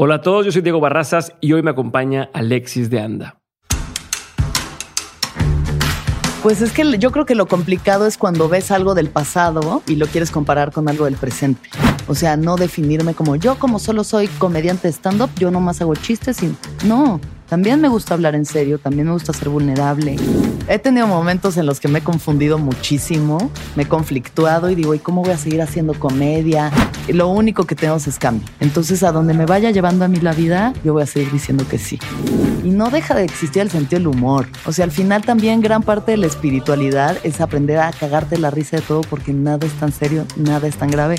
Hola a todos, yo soy Diego Barrazas y hoy me acompaña Alexis de Anda. Pues es que yo creo que lo complicado es cuando ves algo del pasado y lo quieres comparar con algo del presente. O sea, no definirme como yo, como solo soy comediante stand-up, yo nomás hago chistes y no. También me gusta hablar en serio, también me gusta ser vulnerable. He tenido momentos en los que me he confundido muchísimo, me he conflictuado y digo, ¿y cómo voy a seguir haciendo comedia? Lo único que tenemos es cambio. Entonces, a donde me vaya llevando a mí la vida, yo voy a seguir diciendo que sí. Y no deja de existir el sentido del humor. O sea, al final también gran parte de la espiritualidad es aprender a cagarte la risa de todo porque nada es tan serio, nada es tan grave.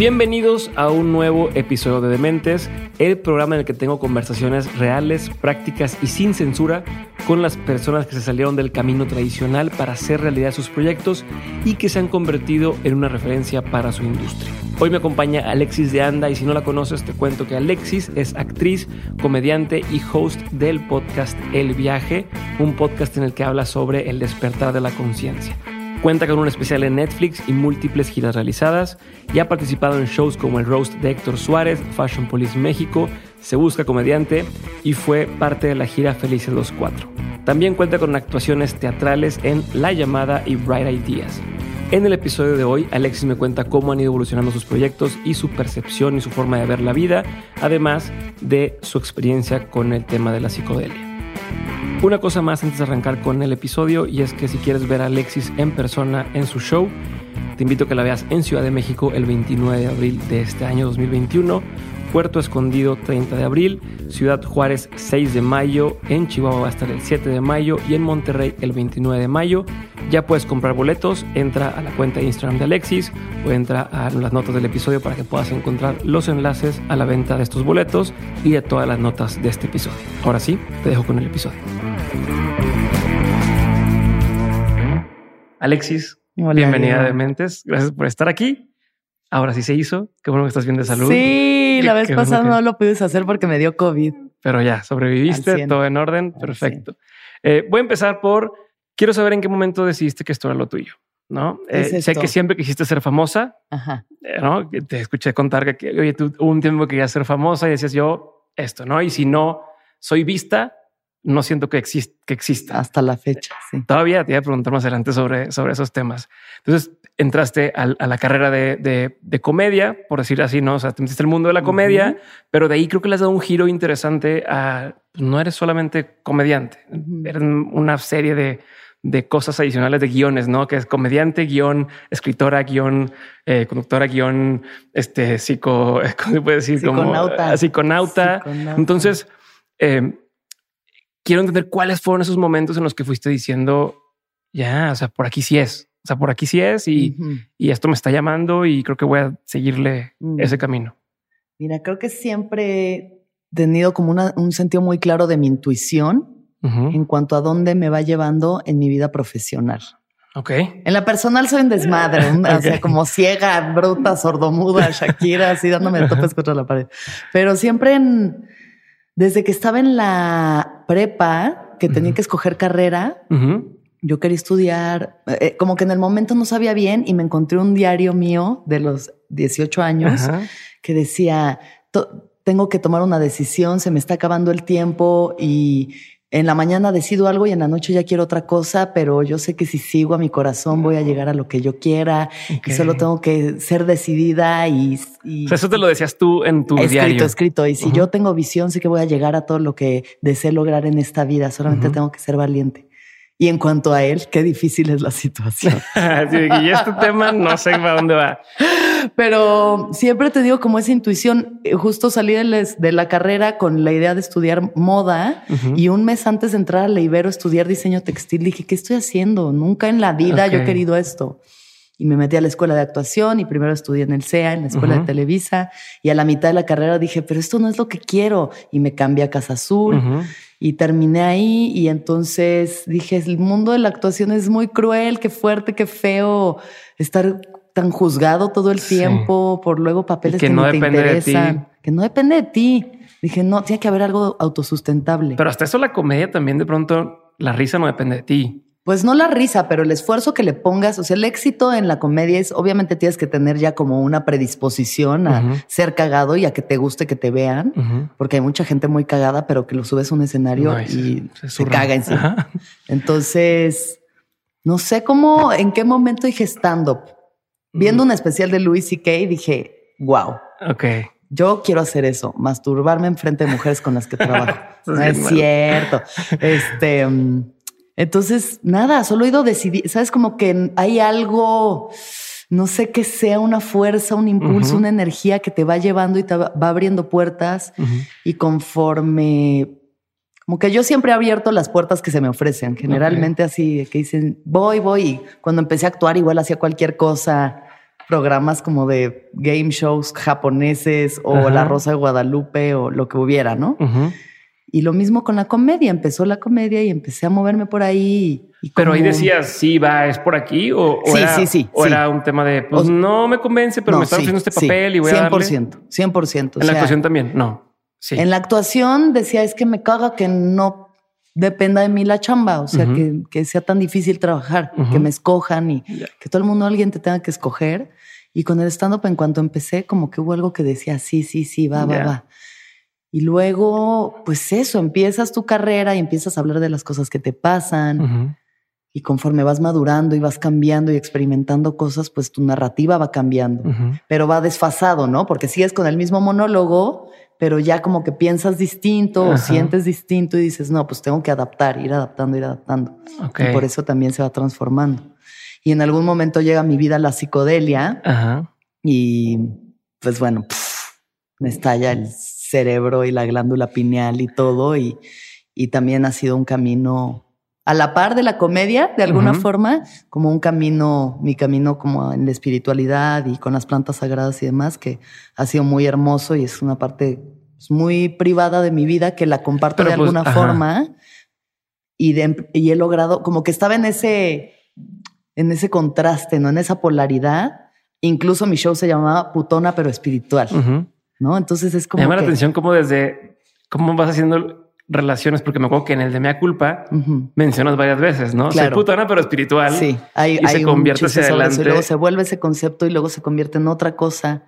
Bienvenidos a un nuevo episodio de Dementes, el programa en el que tengo conversaciones reales, prácticas y sin censura con las personas que se salieron del camino tradicional para hacer realidad sus proyectos y que se han convertido en una referencia para su industria. Hoy me acompaña Alexis de Anda y si no la conoces te cuento que Alexis es actriz, comediante y host del podcast El Viaje, un podcast en el que habla sobre el despertar de la conciencia. Cuenta con un especial en Netflix y múltiples giras realizadas y ha participado en shows como el Roast de Héctor Suárez, Fashion Police México, Se Busca Comediante y fue parte de la gira Felices los Cuatro. También cuenta con actuaciones teatrales en La Llamada y Bright Ideas. En el episodio de hoy, Alexis me cuenta cómo han ido evolucionando sus proyectos y su percepción y su forma de ver la vida, además de su experiencia con el tema de la psicodelia. Una cosa más antes de arrancar con el episodio y es que si quieres ver a Alexis en persona en su show, te invito a que la veas en Ciudad de México el 29 de abril de este año 2021, Puerto Escondido 30 de abril, Ciudad Juárez 6 de mayo, en Chihuahua va a estar el 7 de mayo y en Monterrey el 29 de mayo. Ya puedes comprar boletos, entra a la cuenta de Instagram de Alexis o entra a las notas del episodio para que puedas encontrar los enlaces a la venta de estos boletos y de todas las notas de este episodio. Ahora sí, te dejo con el episodio. Alexis, bienvenida de Mentes. Gracias por estar aquí. Ahora sí se hizo. Qué bueno que estás bien de salud. Sí, la vez pasada no lo pude hacer porque me dio COVID. Pero ya, sobreviviste, todo en orden. Perfecto. Eh, voy a empezar por, quiero saber en qué momento decidiste que esto era lo tuyo. ¿no? Eh, sé que siempre quisiste ser famosa, Ajá. Eh, ¿no? Te escuché contar que, oye, tú un tiempo que querías ser famosa y decías yo esto, ¿no? Y si no soy vista, no siento que, existe, que exista. Hasta la fecha, sí. Todavía te iba a preguntar más adelante sobre, sobre esos temas. Entonces, entraste a, la carrera de, de, comedia, por decir así, ¿no? O sea, te metiste el mundo de la comedia, pero de ahí creo que le has dado un giro interesante a... Pues, no eres solamente comediante, eres una serie de, de cosas adicionales de guiones, ¿no? Que es comediante, guion, escritora, guion, eh, conductora, guion, este, psico... ¿Cómo se puede decir? Psiconauta. Como, psiconauta. psiconauta. Entonces... Eh, quiero entender cuáles fueron esos momentos en los que fuiste diciendo, ya, o sea, por aquí sí es, o sea, por aquí sí es y, y esto me está llamando y creo que voy a seguirle ese camino. Mira, creo que siempre he tenido como un sentido muy claro de mi intuición en cuanto a dónde me va llevando en mi vida profesional. Ok. En la personal soy un desmadre, o sea, como ciega, bruta, sordomuda, Shakira, así dándome topes contra la pared. Pero siempre en, desde que estaba en la prepa, que tenía que escoger carrera, yo quería estudiar, eh, como que en el momento no sabía bien y me encontré un diario mío de los 18 años que decía, tengo que tomar una decisión, se me está acabando el tiempo y en la mañana decido algo y en la noche ya quiero otra cosa, pero yo sé que si sigo a mi corazón voy a llegar a lo que yo quiera y solo tengo que ser decidida y... eso te lo decías tú en tu escrito, diario. Escrito, Y si yo tengo visión, sé que voy a llegar a todo lo que deseo lograr en esta vida. Solamente tengo que ser valiente. Y en cuanto a él, qué difícil es la situación. y este tema no sé para dónde va. Pero siempre he tenido como esa intuición. Eh, justo salí de, la carrera con la idea de estudiar moda y un mes antes de entrar a la Ibero estudiar diseño textil, dije, ¿qué estoy haciendo? Nunca en la vida yo he querido esto. Y me metí a la escuela de actuación y primero estudié en el CEA, en la escuela de Televisa. Y a la mitad de la carrera dije, pero esto no es lo que quiero. Y me cambié a Casa Azul y terminé ahí y entonces dije, el mundo de la actuación es muy cruel, qué fuerte, qué feo estar tan juzgado todo el tiempo por luego papeles que, no te interesan, que no depende de ti. Dije, no, tiene que haber algo autosustentable. Pero hasta eso la comedia también de pronto, la risa no depende de ti. Pues no la risa, pero el esfuerzo que le pongas, o sea, el éxito en la comedia es, obviamente tienes que tener ya como una predisposición a ser cagado y a que te guste que te vean, porque hay mucha gente muy cagada, pero que lo subes a un escenario y se, caga encima. Entonces, no sé cómo, en qué momento dije stand-up. Viendo un especial de Louis C.K. dije, wow. Ok. Yo quiero hacer eso, masturbarme en frente de mujeres con las que trabajo. no es cierto. Este... Mm, entonces, nada, solo he ido decidir, sabes, como que hay algo, no sé qué sea, una fuerza, un impulso, una energía que te va llevando y te va, abriendo puertas y conforme como que yo siempre he abierto las puertas que se me ofrecen, generalmente así, que dicen, voy, voy. Y cuando empecé a actuar, igual hacía cualquier cosa, programas como de game shows japoneses o La Rosa de Guadalupe o lo que hubiera, ¿no? Y lo mismo con la comedia, empezó la comedia y empecé a moverme por ahí. Pero ahí decías, sí, va, es por aquí o, sí, era, sí, sí, o era un tema de, pues no me convence, pero me están haciendo este papel y voy 100%, a darle. 100%, 100%. En la actuación también, no. Sí. En la actuación decía, es que me caga que no dependa de mí la chamba, o sea, que, que, sea tan difícil trabajar, que me escojan y que todo el mundo, alguien te tenga que escoger. Y con el stand-up, en cuanto empecé, como que hubo algo que decía, sí, sí, sí, va, va, va. Y luego, pues eso, empiezas tu carrera y empiezas a hablar de las cosas que te pasan. Y conforme vas madurando y vas cambiando y experimentando cosas, pues tu narrativa va cambiando, pero va desfasado, ¿no? Porque sigues con el mismo monólogo, pero ya como que piensas distinto o sientes distinto y dices, no, pues tengo que adaptar, ir adaptando, ir adaptando. Y por eso también se va transformando. Y en algún momento llega a mi vida la psicodelia y pues bueno, me estalla el cerebro y la glándula pineal y todo. Y, y también ha sido un camino a la par de la comedia, de alguna forma, como un camino, mi camino como en la espiritualidad y con las plantas sagradas y demás, que ha sido muy hermoso y es una parte pues, muy privada de mi vida que la comparto de pues, alguna forma y, y he logrado, como que estaba en ese, en ese contraste, ¿no? En esa polaridad. Incluso mi show se llamaba Putona pero espiritual. ¿no? Entonces es como. Me llama la atención cómo desde cómo vas haciendo relaciones, porque me acuerdo que en el de Mea Culpa mencionas varias veces, ¿no? Claro. Soy putana, pero espiritual. Sí, hay, y se convierte hacia adelante. Y luego se vuelve ese concepto y luego se convierte en otra cosa.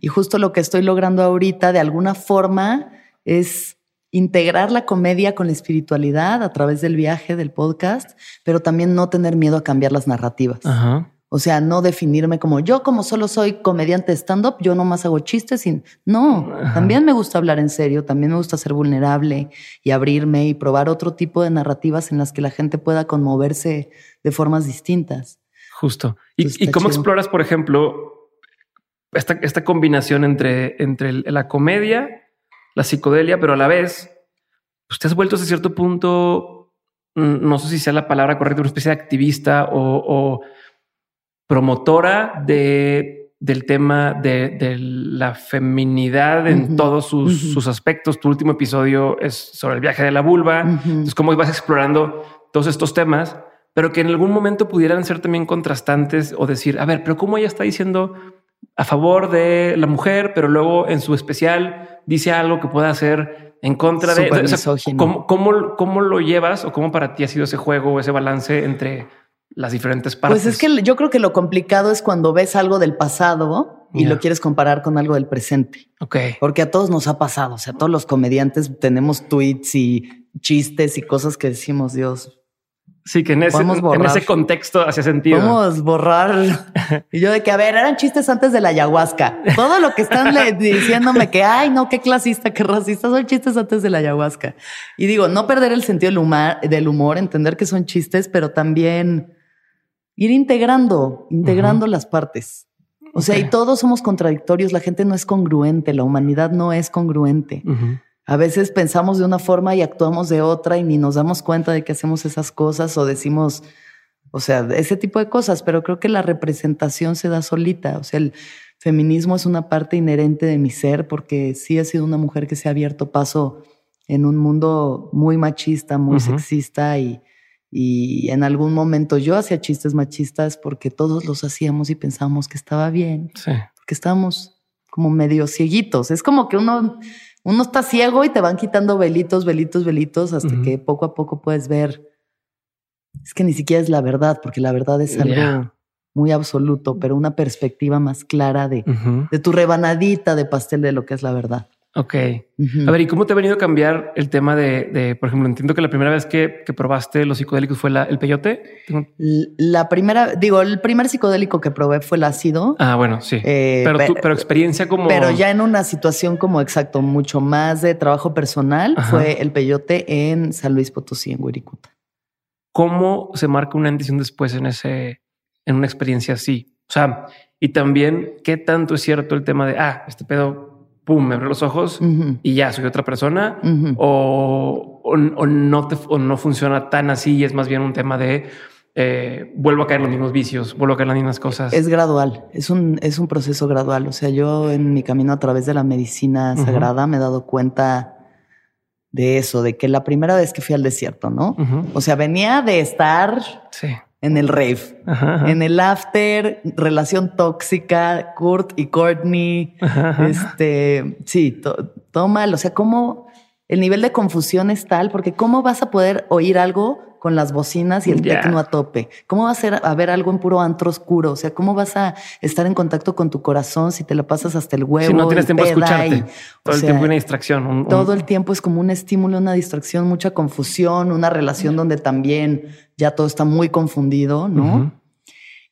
Y justo lo que estoy logrando ahorita, de alguna forma, es integrar la comedia con la espiritualidad a través del viaje, del podcast, pero también no tener miedo a cambiar las narrativas. Ajá. O sea, no definirme como yo, como solo soy comediante stand-up, yo nomás hago chistes y no, también me gusta hablar en serio, también me gusta ser vulnerable y abrirme y probar otro tipo de narrativas en las que la gente pueda conmoverse de formas distintas. Justo. ¿Y, cómo exploras, por ejemplo, esta, esta combinación entre, entre la comedia, la psicodelia, pero a la vez, pues te has vuelto hasta cierto punto, mm, no sé si sea la palabra correcta, una especie de activista o promotora de, del tema de, la feminidad en todos sus, aspectos. Tu último episodio es sobre el viaje de la vulva. Entonces, cómo vas explorando todos estos temas, pero que en algún momento pudieran ser también contrastantes o decir, a ver, pero cómo ella está diciendo a favor de la mujer, pero luego en su especial dice algo que pueda ser en contra de... ¿cómo, cómo, cómo lo llevas o cómo para ti ha sido ese juego, ese balance entre las diferentes partes. Pues es que yo creo que lo complicado es cuando ves algo del pasado y lo quieres comparar con algo del presente. Ok. Porque a todos nos ha pasado. O sea, todos los comediantes tenemos tweets y chistes y cosas que decimos, Dios. Sí, que en ese, en ese contexto hace sentido. Vamos borrar. y yo de que, a ver, eran chistes antes de la ayahuasca. Todo lo que están diciéndome que, ay, no, qué clasista, qué racista, son chistes antes de la ayahuasca. Y digo, no perder el sentido del humor, del humor entender que son chistes, pero también ir integrando, integrando las partes. O sea, y todos somos contradictorios, la gente no es congruente, la humanidad no es congruente. A veces pensamos de una forma y actuamos de otra y ni nos damos cuenta de que hacemos esas cosas o decimos, o sea, ese tipo de cosas, pero creo que la representación se da solita. O sea, el feminismo es una parte inherente de mi ser porque sí he sido una mujer que se ha abierto paso en un mundo muy machista, muy sexista y, y en algún momento yo hacía chistes machistas porque todos los hacíamos y pensábamos que estaba bien. Sí. Que estábamos como medio cieguitos. Es como que uno, uno está ciego y te van quitando velitos, velitos, velitos hasta que poco a poco puedes ver es que ni siquiera es la verdad, porque la verdad es algo muy absoluto, pero una perspectiva más clara de, de tu rebanadita de pastel de lo que es la verdad. Ok. A ver, ¿y cómo te ha venido a cambiar el tema de, de, por ejemplo, entiendo que la primera vez que, que probaste los psicodélicos fue la- el peyote? La primera, digo, el primer psicodélico que probé fue el ácido. Ah, bueno, sí. eh, pero, pero experiencia como... Pero ya en una situación como exacto, mucho más de trabajo personal, Ajá. fue el peyote en San Luis Potosí, en Huiricuta. ¿Cómo se marca una un después en ese, en una experiencia así? O sea, y también qué tanto es cierto el tema de, ah, este pedo, pum, me abrió los ojos y ya soy otra persona. o, o- o no te, o no funciona tan así y es más bien un tema de eh, vuelvo a caer en los mismos vicios, vuelvo a caer en las mismas cosas. Es gradual, es un, es un proceso gradual. O sea, yo en mi camino a través de la medicina sagrada me he dado cuenta de eso, de que la primera vez que fui al desierto, ¿no? O sea, venía de estar Sí. En el rave, Ajá, ajá. en el after, relación tóxica, Kurt y Courtney, Ajá. Este, sí, to- todo mal. O sea, cómo el nivel de confusión es tal, porque cómo vas a poder oír algo con las bocinas y el Ya. tecno a tope? ¿Cómo vas a, ser- a ver algo en puro antro oscuro? O sea, ¿cómo vas a estar en contacto con tu corazón si te la pasas hasta el huevo? Si no tienes tiempo peda escucharte, y- todo el sea, tiempo una distracción. un- un- todo el tiempo es como un estímulo, una distracción, mucha confusión, una relación donde también ya todo está muy confundido, ¿no?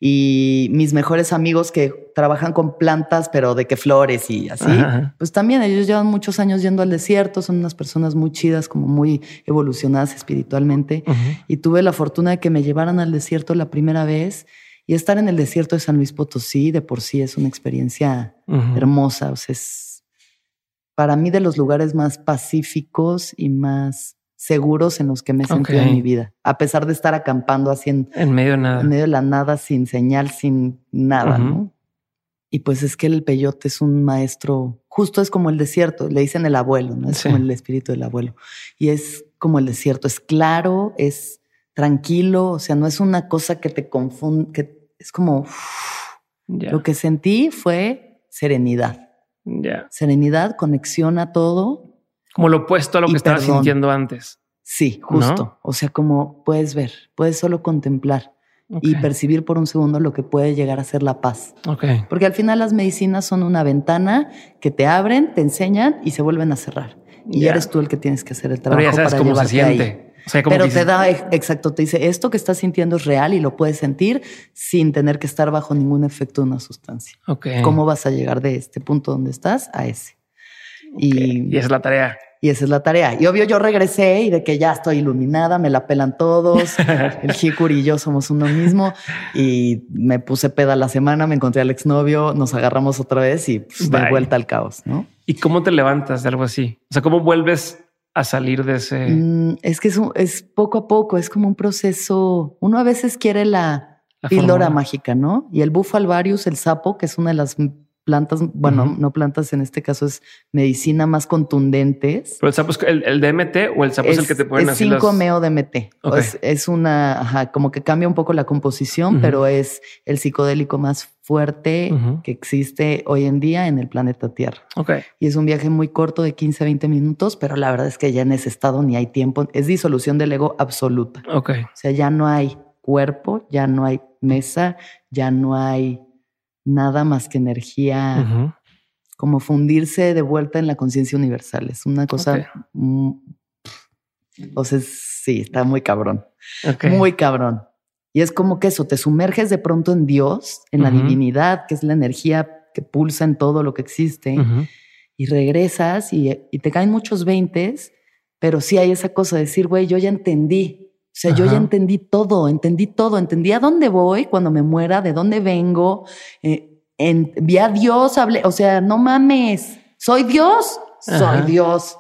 Y mis mejores amigos que trabajan con plantas, pero de que flores y así, Ajá. pues también ellos llevan muchos años yendo al desierto, son unas personas muy chidas, como muy evolucionadas espiritualmente. Y tuve la fortuna de que me llevaran al desierto la primera vez y estar en el desierto de San Luis Potosí de por sí es una experiencia hermosa. O sea, es para mí de los lugares más pacíficos y más seguros en los que me he sentido en mi vida, a pesar de estar acampando así en, medio de nada. en medio de la nada, sin señal, sin nada. ¿no? Y pues es que el peyote es un maestro, justo es como el desierto, le dicen el abuelo, ¿no? Es Sí. como el espíritu del abuelo. Y es como el desierto, es claro, es tranquilo, o sea, no es una cosa que te confunde, que es como lo que sentí fue serenidad, serenidad, conexión a todo. Como lo opuesto a lo Y que estabas perdón. sintiendo antes. Sí, justo. ¿No? O sea, como puedes ver, puedes solo contemplar y Ok. percibir por un segundo lo que puede llegar a ser la paz. Ok. Porque al final las medicinas son una ventana que te abren, te enseñan y se vuelven a cerrar. Y eres tú el que tienes que hacer el Pero trabajo ya sabes para cómo se ahí. siente. O sea, como Pero te da, ex- exacto, te dice, esto que estás sintiendo es real y lo puedes sentir sin tener que estar bajo ningún efecto de una sustancia. Ok. ¿Cómo vas a llegar de este punto donde estás a ese? Y, Y esa es la tarea. Y esa es la tarea. Y obvio yo regresé y de que ya estoy iluminada, me la pelan todos. El Hikuri y yo somos uno mismo y me puse peda la semana, me encontré al exnovio, nos agarramos otra vez y pues, de vuelta al caos, ¿no? ¿Y cómo te levantas de algo así? O sea, ¿cómo vuelves a salir de ese... Mm, es que es, un- es poco a poco, es como un proceso. Uno a veces quiere la, la píldora fórmula? mágica, ¿no? Y el bufo alvarius, el sapo, que es una de las plantas, bueno, no plantas, en este caso es medicina más contundentes. ¿Pero el sapo es el, el DMT o el sapo es, el que te ponen es así las- 5-meo DMT. O Ok. Es, es una, ajá, como que cambia un poco la composición, pero es el psicodélico más fuerte que existe hoy en día en el planeta Tierra. Ok. Y es un viaje muy corto de 15 a 20 minutos, pero la verdad es que ya en ese estado ni hay tiempo. Es disolución del ego absoluta. O sea, ya no hay cuerpo, ya no hay mesa, ya no hay nada más que energía, como fundirse de vuelta en la conciencia universal. Es una cosa, Ok. mm, o sea, sí, está muy cabrón, muy cabrón. Y es como que eso, te sumerges de pronto en Dios, en la divinidad, que es la energía que pulsa en todo lo que existe, y regresas y, y te caen muchos veintes, pero sí hay esa cosa de decir, güey, yo ya entendí. O sea, yo ya entendí todo, entendí todo, entendí a dónde voy cuando me muera, de dónde vengo. eh, en- vi a Dios, hablé, o sea, no mames, soy Dios, soy Ajá. Dios.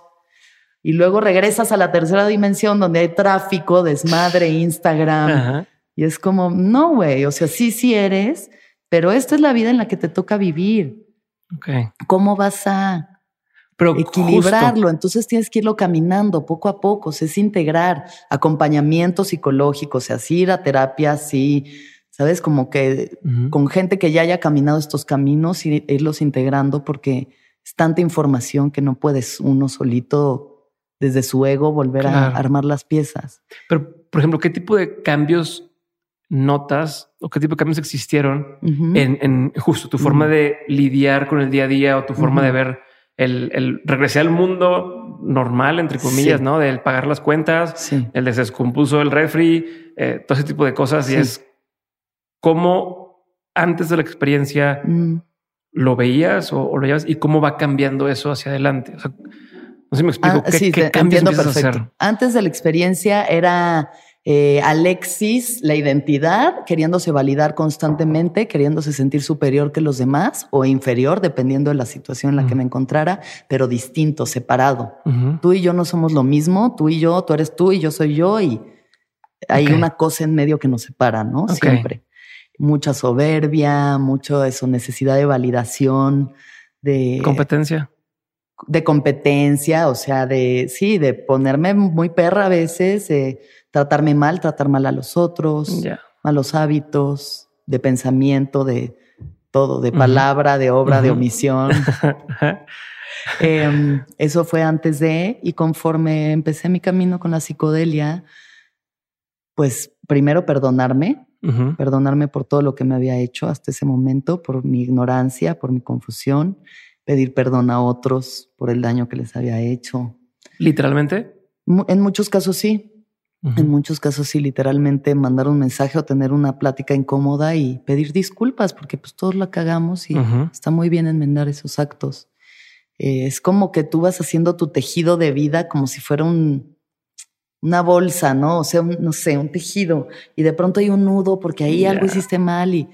Y luego regresas a la tercera dimensión donde hay tráfico, desmadre, Instagram. Ajá. Y es como, no, güey, o sea, sí, sí eres, pero esta es la vida en la que te toca vivir. Ok. ¿Cómo vas a Pero equilibrarlo? justo- Entonces tienes que irlo caminando poco a poco, o sea, es integrar acompañamiento psicológico, o sea, sí ir a terapia, sí, sabes, como que con gente que ya haya caminado estos caminos y irlos integrando porque es tanta información que no puedes uno solito desde su ego volver Claro. a armar las piezas. Pero por ejemplo, ¿qué tipo de cambios notas o qué tipo de cambios existieron en, justo tu forma de lidiar con el día a día o tu forma de ver el, el, regresar al mundo normal, entre comillas, ¿no? Del pagar las cuentas, el de se descompuso el refri, eh, todo ese tipo de cosas. Y es cómo antes de la experiencia mm. lo veías o, lo llevas y cómo va cambiando eso hacia adelante. O sea, no sé si me explico. Ah, ¿Qué, qué cambios perfecto. hacer? Antes de la experiencia era eh, Alexis, la identidad, queriéndose validar constantemente, queriéndose sentir superior que los demás o inferior, dependiendo de la situación en la que me encontrara, pero distinto, separado. Tú y yo no somos lo mismo, tú y yo, tú eres tú y yo soy yo, y hay una cosa en medio que nos separa, ¿no? Siempre. Mucha soberbia, mucho eso, necesidad de validación, de competencia de competencia, o sea, de sí, de ponerme muy perra a veces, tratarme mal, tratar mal a los otros, malos hábitos, de pensamiento, de todo, de palabra, de obra, de omisión. Em, eso fue antes de, y conforme empecé mi camino con la psicodelia, pues primero perdonarme, perdonarme por todo lo que me había hecho hasta ese momento, por mi ignorancia, por mi confusión, pedir perdón a otros por el daño que les había hecho. ¿Literalmente? En muchos casos sí. En muchos casos sí, literalmente mandar un mensaje o tener una plática incómoda y pedir disculpas porque pues todos la cagamos y está muy bien enmendar esos actos. Eh, es como que tú vas haciendo tu tejido de vida como si fuera un, una bolsa, ¿no? O sea, no sé, un tejido. Y de pronto hay un nudo porque ahí algo hiciste mal y,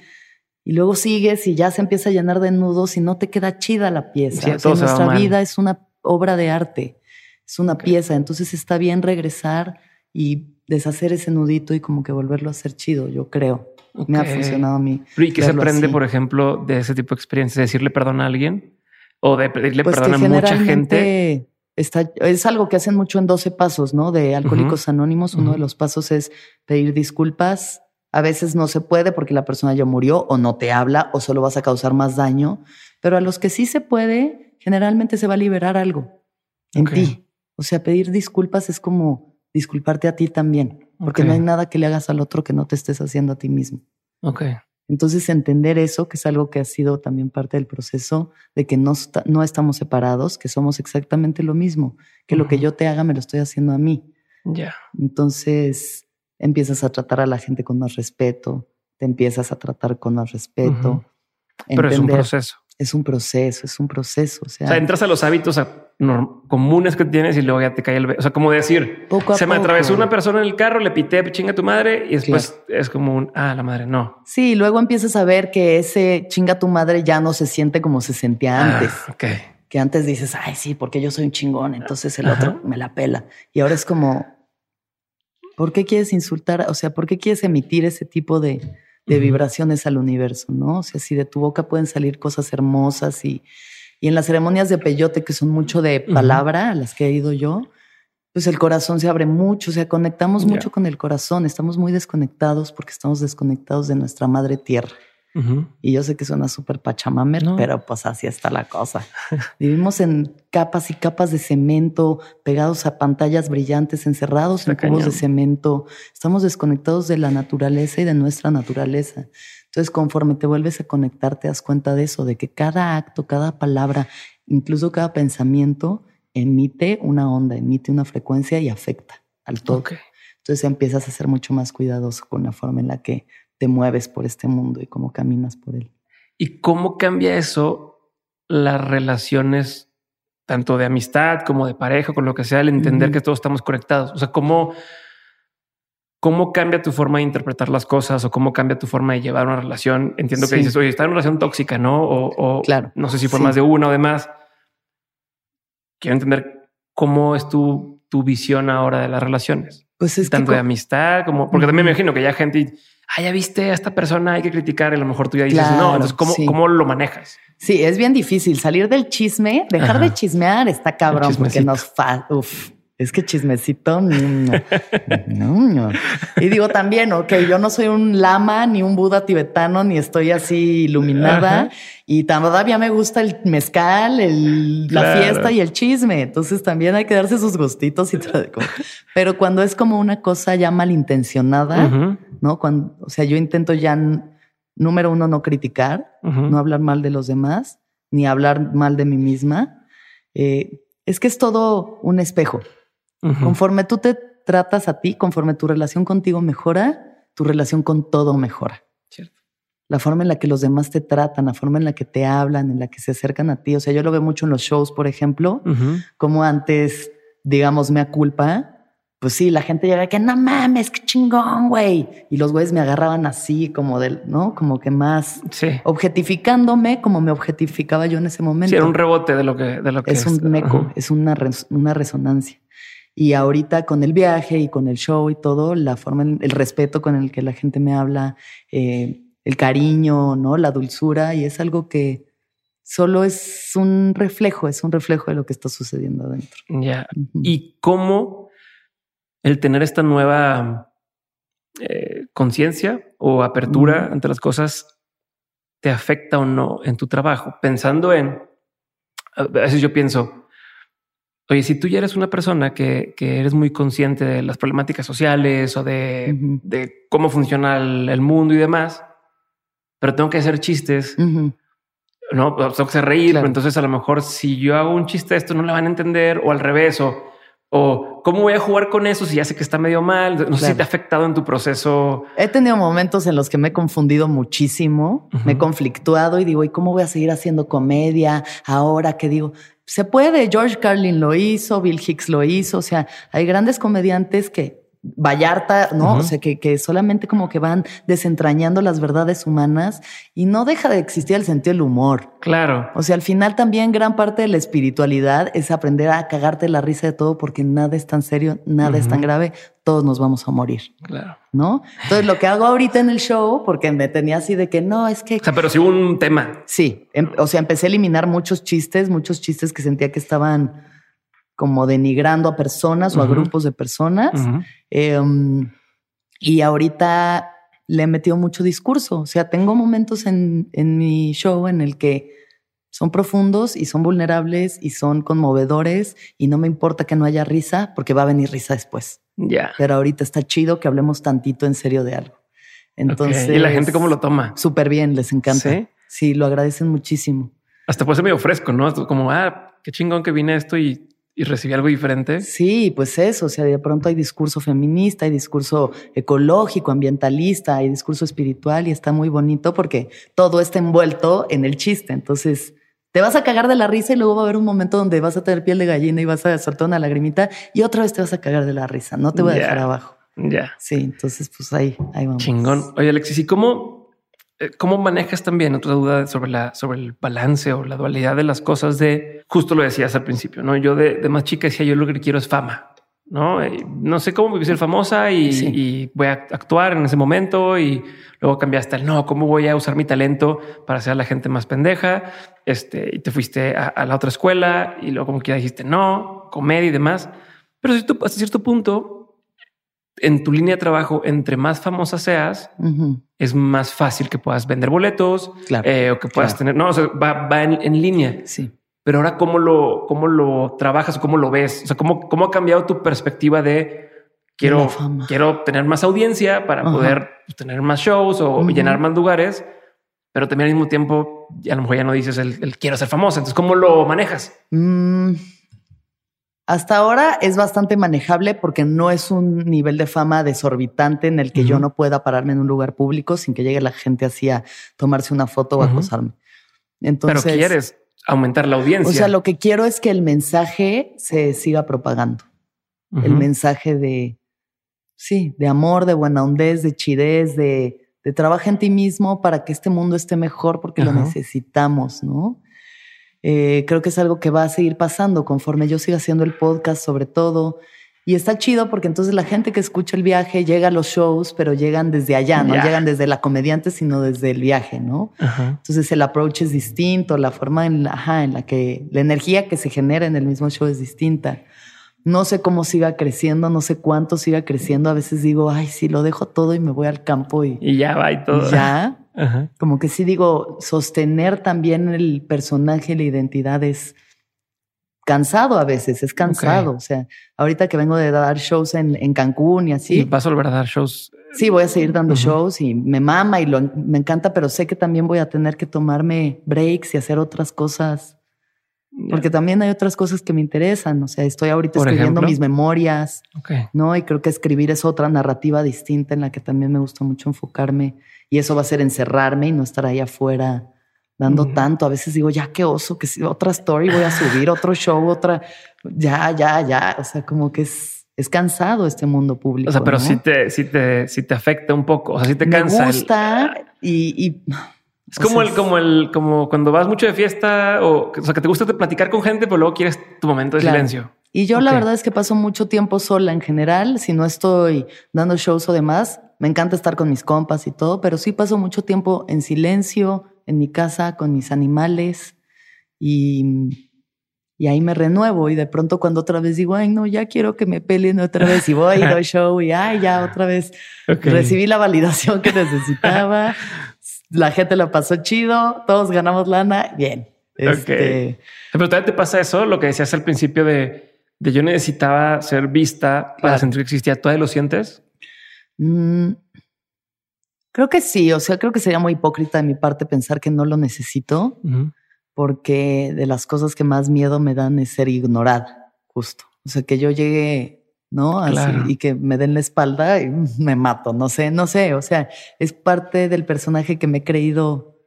y luego sigues y ya se empieza a llenar de nudos y no te queda chida la pieza. nuestra vida es una obra de arte, es una pieza, entonces está bien regresar y deshacer ese nudito y como que volverlo a hacer chido, yo creo. Me ha funcionado a mí. ¿Y qué se aprende, por ejemplo, de ese tipo de experiencias? ¿Decirle perdón a alguien? ¿O de pedirle pues perdón a mucha gente? Está, es algo que hacen mucho en 12 pasos, ¿no? De Alcohólicos Anónimos. Uno de los pasos es pedir disculpas. A veces no se puede porque la persona ya murió o no te habla o solo vas a causar más daño. Pero a los que sí se puede, generalmente se va a liberar algo en ti. O sea, pedir disculpas es como disculparte a ti también, porque no hay nada que le hagas al otro que no te estés haciendo a ti mismo. Ok. Entonces, entender eso, que es algo que ha sido también parte del proceso de que no, no estamos separados, que somos exactamente lo mismo, que lo que yo te haga me lo estoy haciendo a mí. Ya. Entonces, empiezas a tratar a la gente con más respeto, te empiezas a tratar con más respeto. Pero es un proceso. Es un proceso, es un proceso. O sea, o sea entras a los hábitos comunes que tienes y luego ya te cae el... O sea, como decir, se me atravesó una persona en el carro, le pité, chinga tu madre y después es como un, ah, la madre, no. Sí, luego empiezas a ver que ese chinga tu madre ya no se siente como se sentía ah, antes. Que antes dices, ay, sí, porque yo soy un chingón, entonces el otro me la pela. Y ahora es como, ¿por qué quieres insultar? O sea, ¿por qué quieres emitir ese tipo de, de vibraciones al universo? ¿No? O sea, si de tu boca pueden salir cosas hermosas y y en las ceremonias de peyote, que son mucho de palabra, a las que he ido yo, pues el corazón se abre mucho, o sea, conectamos mucho con el corazón, estamos muy desconectados porque estamos desconectados de nuestra madre tierra. Y yo sé que suena súper pachamamer, pero pues así está la cosa. Vivimos en capas y capas de cemento, pegados a pantallas brillantes, encerrados en cubos de cemento. Estamos desconectados de la naturaleza y de nuestra naturaleza. Entonces, conforme te vuelves a conectar, te das cuenta de eso, de que cada acto, cada palabra, incluso cada pensamiento, emite una onda, emite una frecuencia y afecta al todo. Entonces empiezas a ser mucho más cuidadoso con la forma en la que te mueves por este mundo y cómo caminas por él. ¿Y cómo cambia eso las relaciones, tanto de amistad como de pareja, con lo que sea, el entender que todos estamos conectados? O sea, ¿cómo, ¿Cómo cambia tu forma de interpretar las cosas o cómo cambia tu forma de llevar una relación? Entiendo que dices, oye, está en una relación tóxica, ¿no? O, claro. no sé si fue más de una o de más. Quiero entender cómo es tu, tu visión ahora de las relaciones. Pues es tanto de amistad como porque también me imagino que ya gente, ah, ya viste a esta persona, hay que criticar y a lo mejor tú ya dices no. Entonces, ¿cómo, ¿cómo lo manejas? Sí, es bien difícil salir del chisme, dejar de chismear está cabrón porque nos fa Es que chismecito. No, no, Y digo también, ok, yo no soy un lama ni un Buda tibetano, ni estoy así iluminada. Y todavía me gusta el mezcal, el, la fiesta y el chisme. Entonces también hay que darse sus gustitos y todo. Pero cuando es como una cosa ya malintencionada, ¿no? Cuando, o sea, yo intento ya, número uno, no criticar, no hablar mal de los demás, ni hablar mal de mí misma. Eh, es que es todo un espejo. Conforme tú te tratas a ti, conforme tu relación contigo mejora, tu relación con todo mejora. Cierto. La forma en la que los demás te tratan, la forma en la que te hablan, en la que se acercan a ti. O sea, yo lo veo mucho en los shows, por ejemplo, como antes, digamos, me culpa. Pues sí, la gente llega que no mames, qué chingón, güey. Y los güeyes me agarraban así, como del, ¿no? Como que más objetificándome como me objetificaba yo en ese momento. Sí, era un rebote de lo que, de lo que es. un eco, es una, una resonancia. Y ahorita con el viaje y con el show y todo, la forma, el respeto con el que la gente me habla, eh, el cariño, ¿no? La dulzura, y es algo que solo es un reflejo, es un reflejo de lo que está sucediendo adentro. Ya. ¿Y cómo el tener esta nueva eh, conciencia o apertura ante las cosas te afecta o no en tu trabajo? Pensando en, a veces yo pienso, Oye, si tú ya eres una persona que, eres muy consciente de las problemáticas sociales o de, cómo funciona el, mundo y demás, pero tengo que hacer chistes, no tengo que hacer reír. Pero entonces, a lo mejor, si yo hago un chiste, esto no le van a entender, o al revés, o, o cómo voy a jugar con eso si ya sé que está medio mal. No sé si te ha afectado en tu proceso. He tenido momentos en los que me he confundido muchísimo, me he conflictuado y digo, ¿y cómo voy a seguir haciendo comedia ahora que digo? Se puede. George Carlin lo hizo, Bill Hicks lo hizo. O sea, hay grandes comediantes que Vallarta, ¿no? O sea, que, que, solamente como que van desentrañando las verdades humanas y no deja de existir el sentido del humor. Claro. O sea, al final también gran parte de la espiritualidad es aprender a cagarte la risa de todo porque nada es tan serio, nada es tan grave, todos nos vamos a morir. Claro. ¿No? Entonces, lo que hago ahorita en el show, porque me tenía así de que no, es que... O sea, pero sí hubo un tema. Sí, em, o sea, empecé a eliminar muchos chistes, muchos chistes que sentía que estaban como denigrando a personas o a grupos de personas. Em, y ahorita le he metido mucho discurso. O sea, tengo momentos en, en mi show en el que son profundos y son vulnerables y son conmovedores y no me importa que no haya risa porque va a venir risa después. Ya. Pero ahorita está chido que hablemos tantito en serio de algo. Entonces. ¿Y la gente cómo lo toma? Súper bien, les encanta. ¿Sí? sí, lo agradecen muchísimo. Hasta puede ser medio fresco, ¿no? Como, ah, qué chingón que vine esto y y recibí algo diferente. Sí, pues eso, o sea, de pronto hay discurso feminista, hay discurso ecológico, ambientalista, hay discurso espiritual y está muy bonito porque todo está envuelto en el chiste. Entonces, te vas a cagar de la risa y luego va a haber un momento donde vas a tener piel de gallina y vas a soltar una lagrimita y otra vez te vas a cagar de la risa. No te voy a dejar abajo. Ya. Sí, entonces pues ahí, ahí vamos. Chingón. Oye, Alexis, ¿y cómo ¿Cómo manejas también otra duda sobre la sobre el balance o la dualidad de las cosas? De justo lo decías al principio, no? Yo de, más chica decía yo lo que quiero es fama, no? no sé cómo voy a ser famosa y, voy a actuar en ese momento y luego cambiaste el no. ¿Cómo voy a usar mi talento para hacer a la gente más pendeja? Este y te fuiste a, la otra escuela y luego como que ya dijiste no, comedia y demás. Pero si tú, hasta cierto punto en tu línea de trabajo, entre más famosa seas, es más fácil que puedas vender boletos eh, o que puedas tener. No, o sea, va, en, línea. Sí. Pero ahora, ¿cómo lo, cómo lo trabajas o cómo lo ves? O sea, ¿cómo, cómo ha cambiado tu perspectiva de quiero, quiero tener más audiencia para poder pues, tener más shows o llenar más lugares? Pero también al mismo tiempo, a lo mejor ya no dices el, quiero ser famosa. Entonces, ¿cómo lo manejas? Mm, hasta ahora es bastante manejable porque no es un nivel de fama desorbitante en el que yo no pueda pararme en un lugar público sin que llegue la gente así a tomarse una foto o acosarme. Entonces, Pero quieres aumentar la audiencia. O sea, lo que quiero es que el mensaje se siga propagando. El mensaje de, sí, de amor, de buena hondez, de chidez, de, de trabaja en ti mismo para que este mundo esté mejor porque lo necesitamos, ¿no? Eh, creo que es algo que va a seguir pasando conforme yo siga haciendo el podcast sobre todo. Y está chido porque entonces la gente que escucha el viaje llega a los shows, pero llegan desde allá, no llegan desde la comediante, sino desde el viaje, ¿no? Entonces el approach es distinto, la forma en la, en la que la energía que se genera en el mismo show es distinta. No sé cómo siga creciendo, no sé cuánto siga creciendo. A veces digo, ay, sí, lo dejo todo y me voy al campo y, y ya va y todo. ya. Como que sí digo, sostener también el personaje, la identidad es cansado a veces, es cansado. O sea, ahorita que vengo de dar shows en, en Cancún y así. ¿Y vas a volver a dar shows? Sí, voy a seguir dando shows y me mama y lo, me encanta, pero sé que también voy a tener que tomarme breaks y hacer otras cosas. Porque también hay otras cosas que me interesan. O sea, estoy ahorita escribiendo mis memorias, ¿no? Y creo que escribir es otra narrativa distinta en la que también me gusta mucho enfocarme. Y eso va a ser encerrarme y no estar ahí afuera dando tanto. A veces digo, ya qué oso, que si otra story voy a subir, otro show, otra, ya, ya, ya. O sea, como que es, es cansado este mundo público. O sea, pero sí te, sí te, sí te afecta un poco. O sea, sí te cansa. Me gusta y, es como el, como el, como cuando vas mucho de fiesta o, o sea, que te gusta platicar con gente, pero luego quieres tu momento de silencio. Y yo la verdad es que paso mucho tiempo sola en general. Si no estoy dando shows o demás, me encanta estar con mis compas y todo, pero sí paso mucho tiempo en silencio, en mi casa con mis animales y, y ahí me renuevo y de pronto cuando otra vez digo, ay no, ya quiero que me peleen otra vez y voy y doy show y ay, ya otra vez recibí la validación que necesitaba, la gente lo pasó chido, todos ganamos lana, bien. Este, Pero todavía te pasa eso, lo que decías al principio de, de yo necesitaba ser vista para sentir que existía, ¿todavía lo sientes? Mm, Creo que sí, o sea, creo que sería muy hipócrita de mi parte pensar que no lo necesito, porque de las cosas que más miedo me dan es ser ignorada, justo. O sea, que yo llegue, ¿no? Así, y que me den la espalda y me mato, no sé, no sé, o sea, es parte del personaje que me he creído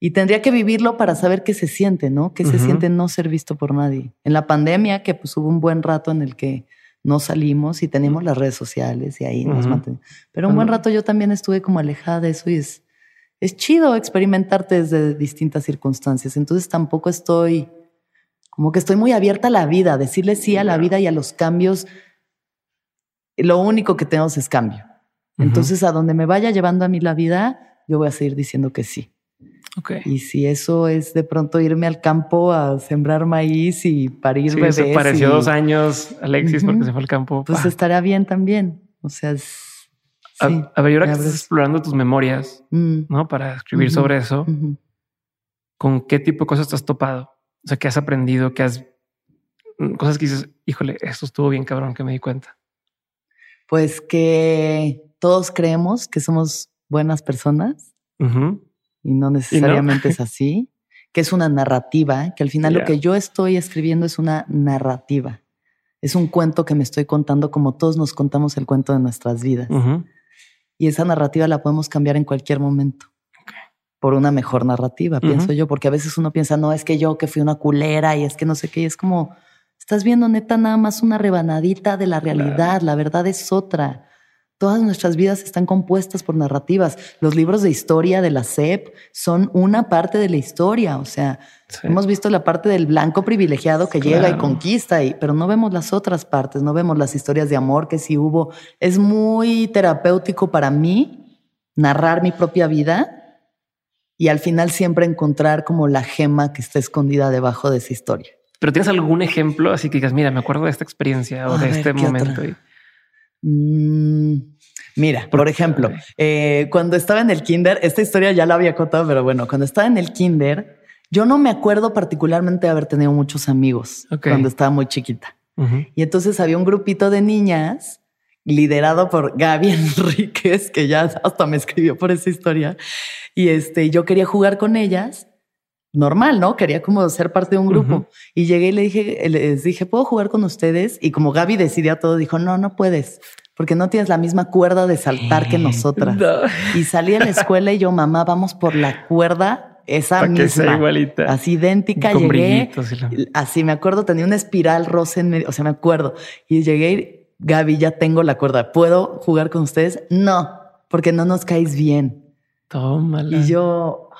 y tendría que vivirlo para saber qué se siente, ¿no? Qué se siente no ser visto por nadie. En la pandemia, que pues hubo un buen rato en el que no salimos y tenemos las redes sociales y ahí nos mantenemos. Pero un buen rato yo también estuve como alejada de eso y es, es chido experimentarte desde distintas circunstancias. Entonces tampoco estoy, como que estoy muy abierta a la vida, decirle sí a la vida y a los cambios. Lo único que tenemos es cambio. Entonces a donde me vaya llevando a mí la vida, yo voy a seguir diciendo que sí. Y si eso es de pronto irme al campo a sembrar maíz y parir sí, bebés. Se pareció dos años Alexis porque se fue al campo. Pues estará bien también. O sea, a, ver, ahora que estás explorando tus memorias, mm. ¿no? Para escribir sobre eso, ¿con qué tipo de cosas te has topado? O sea, ¿qué has aprendido? ¿Qué has... Mm, cosas que dices, híjole, esto estuvo bien cabrón que me di cuenta. Pues que todos creemos que somos buenas personas y no necesariamente es así, que es una narrativa, que al final lo que yo estoy escribiendo es una narrativa. Es un cuento que me estoy contando como todos nos contamos el cuento de nuestras vidas. Y esa narrativa la podemos cambiar en cualquier momento. Por una mejor narrativa, pienso yo, porque a veces uno piensa, no, es que yo que fui una culera y es que no sé qué, y es como, estás viendo neta nada más una rebanadita de la realidad, la verdad es otra. Todas nuestras vidas están compuestas por narrativas. Los libros de historia de la SEP son una parte de la historia. O sea, hemos visto la parte del blanco privilegiado que llega y conquista, y, pero no vemos las otras partes, no vemos las historias de amor que sí hubo. Es muy terapéutico para mí narrar mi propia vida y al final siempre encontrar como la gema que está escondida debajo de esa historia. Pero tienes algún ejemplo así que digas, mira, me acuerdo de esta experiencia o de este momento. Mira, por ejemplo, eh, cuando estaba en el kinder, esta historia ya la había contado, pero bueno, cuando estaba en el kinder, yo no me acuerdo particularmente de haber tenido muchos amigos cuando estaba muy chiquita. Y entonces había un grupito de niñas liderado por Gaby Enríquez, que ya hasta me escribió por esa historia. Y este, yo quería jugar con ellas normal, ¿no? Quería como ser parte de un grupo. Y llegué y le dije, les dije, ¿puedo jugar con ustedes? Y como Gaby decidía todo, dijo, no, no puedes, porque no tienes la misma cuerda de saltar que nosotras. Y salí a la escuela y yo, mamá, vamos por la cuerda esa misma. igualita. Así idéntica. llegué. Así me acuerdo, tenía una espiral rosa en medio. O sea, me acuerdo. Y llegué, y, Gaby, ya tengo la cuerda. ¿Puedo jugar con ustedes? No, porque no nos caes bien. Tómala. Y yo,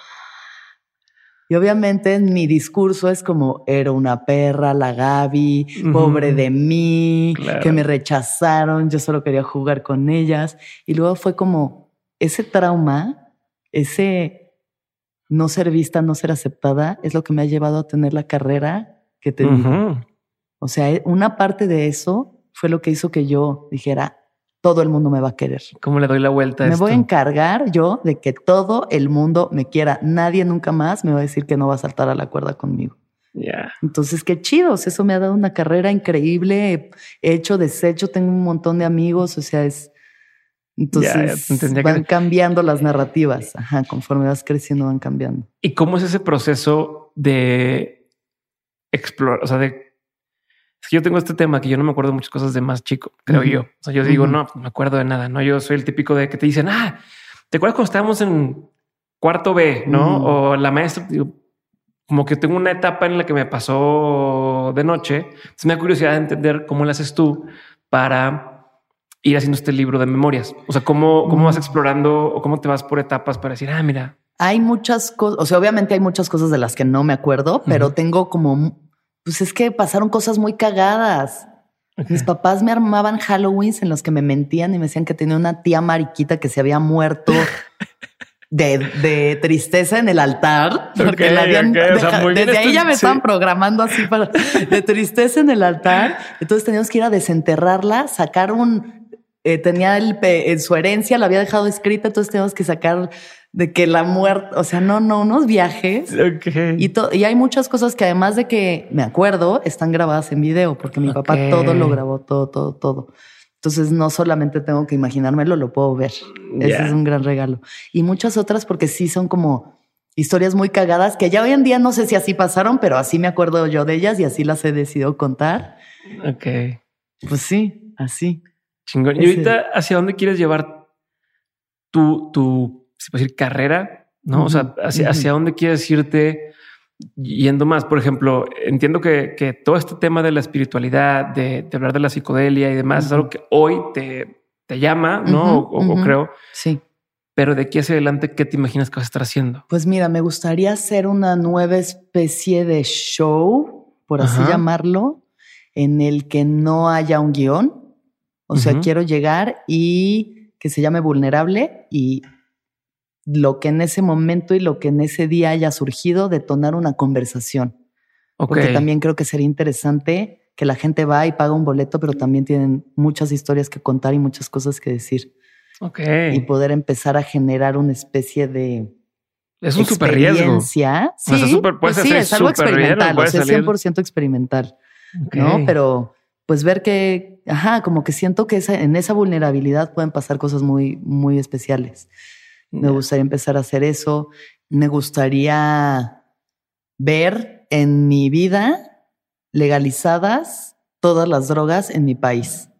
y obviamente mi discurso es como, era una perra, la Gaby, pobre de mí, que me rechazaron, yo solo quería jugar con ellas. Y luego fue como ese trauma, ese no ser vista, no ser aceptada, es lo que me ha llevado a tener la carrera que tengo. O sea, eh, una parte de eso fue lo que hizo que yo dijera, todo el mundo me va a querer. ¿Cómo le doy la vuelta a Me esto? voy a encargar yo de que todo el mundo me quiera. Nadie nunca más me va a decir que no va a saltar a la cuerda conmigo. Ya. Entonces, qué chidos. Eso me ha dado una carrera increíble. He hecho, deshecho, tengo un montón de amigos. O sea, es. Entonces van que- cambiando las narrativas. Ajá, conforme vas creciendo, van cambiando. ¿Y cómo es ese proceso de explorar? O sea, de yo tengo este tema que yo no me acuerdo de muchas cosas de más chico, creo yo. O sea, yo digo, no, no me acuerdo de nada. No, yo soy el típico de que te dicen, ah, ¿te acuerdas cuando estábamos en cuarto B? No, o la maestra, digo, como que tengo una etapa en la que me pasó de noche. Entonces me da curiosidad de entender cómo lo haces tú para ir haciendo este libro de memorias. O sea, cómo, cómo vas explorando o cómo te vas por etapas para decir, ah, mira, Hay muchas cosas, o sea, obviamente hay muchas cosas de las que no me acuerdo, pero tengo como, pues es que pasaron cosas muy cagadas. Mis papás me armaban Halloweens en los que me mentían y me decían que tenía una tía mariquita que se había muerto de, de tristeza en el altar. Porque la habían ok, o sea, deja- muy bien desde ahí ya me sí. estaban programando así para de tristeza en el altar. Entonces teníamos que ir a desenterrarla, sacar un eh, tenía el, en su herencia, la había dejado escrita, entonces teníamos que sacar de que la muerte, o sea, no, no, unos viajes. Ok. Y, y hay muchas cosas que además de que me acuerdo, están grabadas en video, porque mi papá todo lo grabó, todo, todo, todo. Entonces no solamente tengo que imaginármelo, lo puedo ver. Ese es un gran regalo. Y muchas otras porque sí son como historias muy cagadas que ya hoy en día no sé si así pasaron, pero así me acuerdo yo de ellas y así las he decidido contar. Ok. Pues sí, así. Chingón. ¿Y ahorita hacia dónde quieres llevar tu, tu se puede decir, carrera? ¿No? O sea, hacia, hacia dónde quieres irte yendo más. Por ejemplo, entiendo que, que todo este tema de la espiritualidad, de, de hablar de la psicodelia y demás, es algo que hoy te, te llama, ¿no? O, o- creo. Sí. Pero de aquí hacia adelante, ¿qué te imaginas que vas a estar haciendo? Pues mira, me gustaría hacer una nueva especie de show, por así llamarlo, en el que no haya un guion. O sea, quiero llegar y que se llame vulnerable y lo que en ese momento y lo que en ese día haya surgido, detonar una conversación. Porque también creo que sería interesante que la gente va y paga un boleto, pero también tienen muchas historias que contar y muchas cosas que decir. Ok. Y poder empezar a generar una especie de Es un super riesgo. experiencia. O sea, Sí, pues sí, es algo experimental, o sea, es salir- 100% experimental, Ok. ¿no? Pero pues ver que, ajá, como que siento que esa- en esa vulnerabilidad pueden pasar cosas muy, muy especiales. Me gustaría empezar a hacer eso. Me gustaría ver en mi vida legalizadas todas las drogas en mi país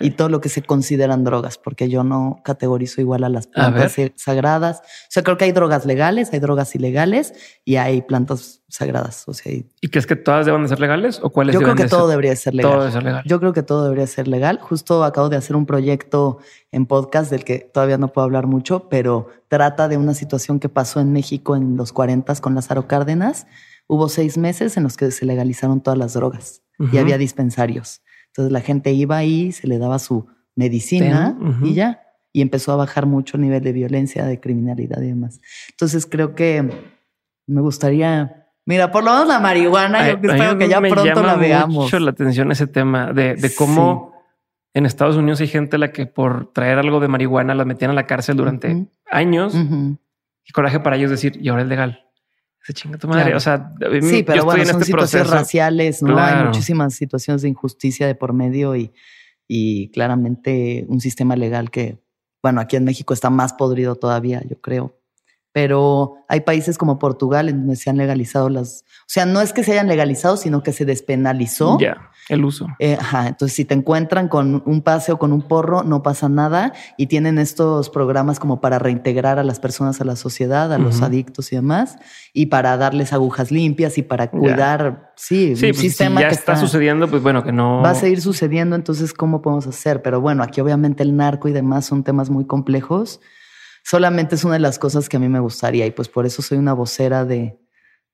Y todo lo que se consideran drogas, porque yo no categorizo igual a las plantas sagradas. O sea, creo que hay drogas legales, hay drogas ilegales y hay plantas sagradas. O sea, y- ¿Y crees que todas deben de ser legales o cuáles yo creo que de todo ser? debería ser legal. Todo debe ser legal. Yo creo que todo debería ser legal. Justo acabo de hacer un proyecto en podcast del que todavía no puedo hablar mucho, pero trata de una situación que pasó en México en los 40 con Lázaro Cárdenas. Hubo seis meses en los que se legalizaron todas las drogas y Ujú. había dispensarios. Entonces la gente iba ahí, se le daba su medicina y ya. Y empezó a bajar mucho el nivel de violencia, de criminalidad y demás. Entonces creo que me gustaría, mira, por lo menos la marihuana, Ay, yo espero que ya me pronto llama la veamos. mucho la atención ese tema de, de cómo en Estados Unidos hay gente a la que por traer algo de marihuana la metían a la cárcel durante años. Y coraje para ellos decir, y ahora es legal. Se chinga tu madre. Claro. O sea, mí- Sí, yo pero estoy bueno, en son este situaciones proceso. raciales, ¿no? Hay muchísimas situaciones de injusticia de por medio y, y claramente un sistema legal que, bueno, aquí en México está más podrido todavía, yo creo. Pero hay países como Portugal en donde se han legalizado las... O sea, no es que se hayan legalizado, sino que se despenalizó. Ya, el uso. Eh, ajá, entonces si te encuentran con un pase o con un porro, no pasa nada y tienen estos programas como para reintegrar a las personas a la sociedad, a los adictos y demás, y para darles agujas limpias y para cuidar, sí, Sí, un pues si sistema ya que está, sucediendo, pues bueno, que no. va a seguir sucediendo, entonces ¿cómo podemos hacer? Pero bueno, aquí obviamente el narco y demás son temas muy complejos. Solamente es una de las cosas que a mí me gustaría y pues por eso soy una vocera de,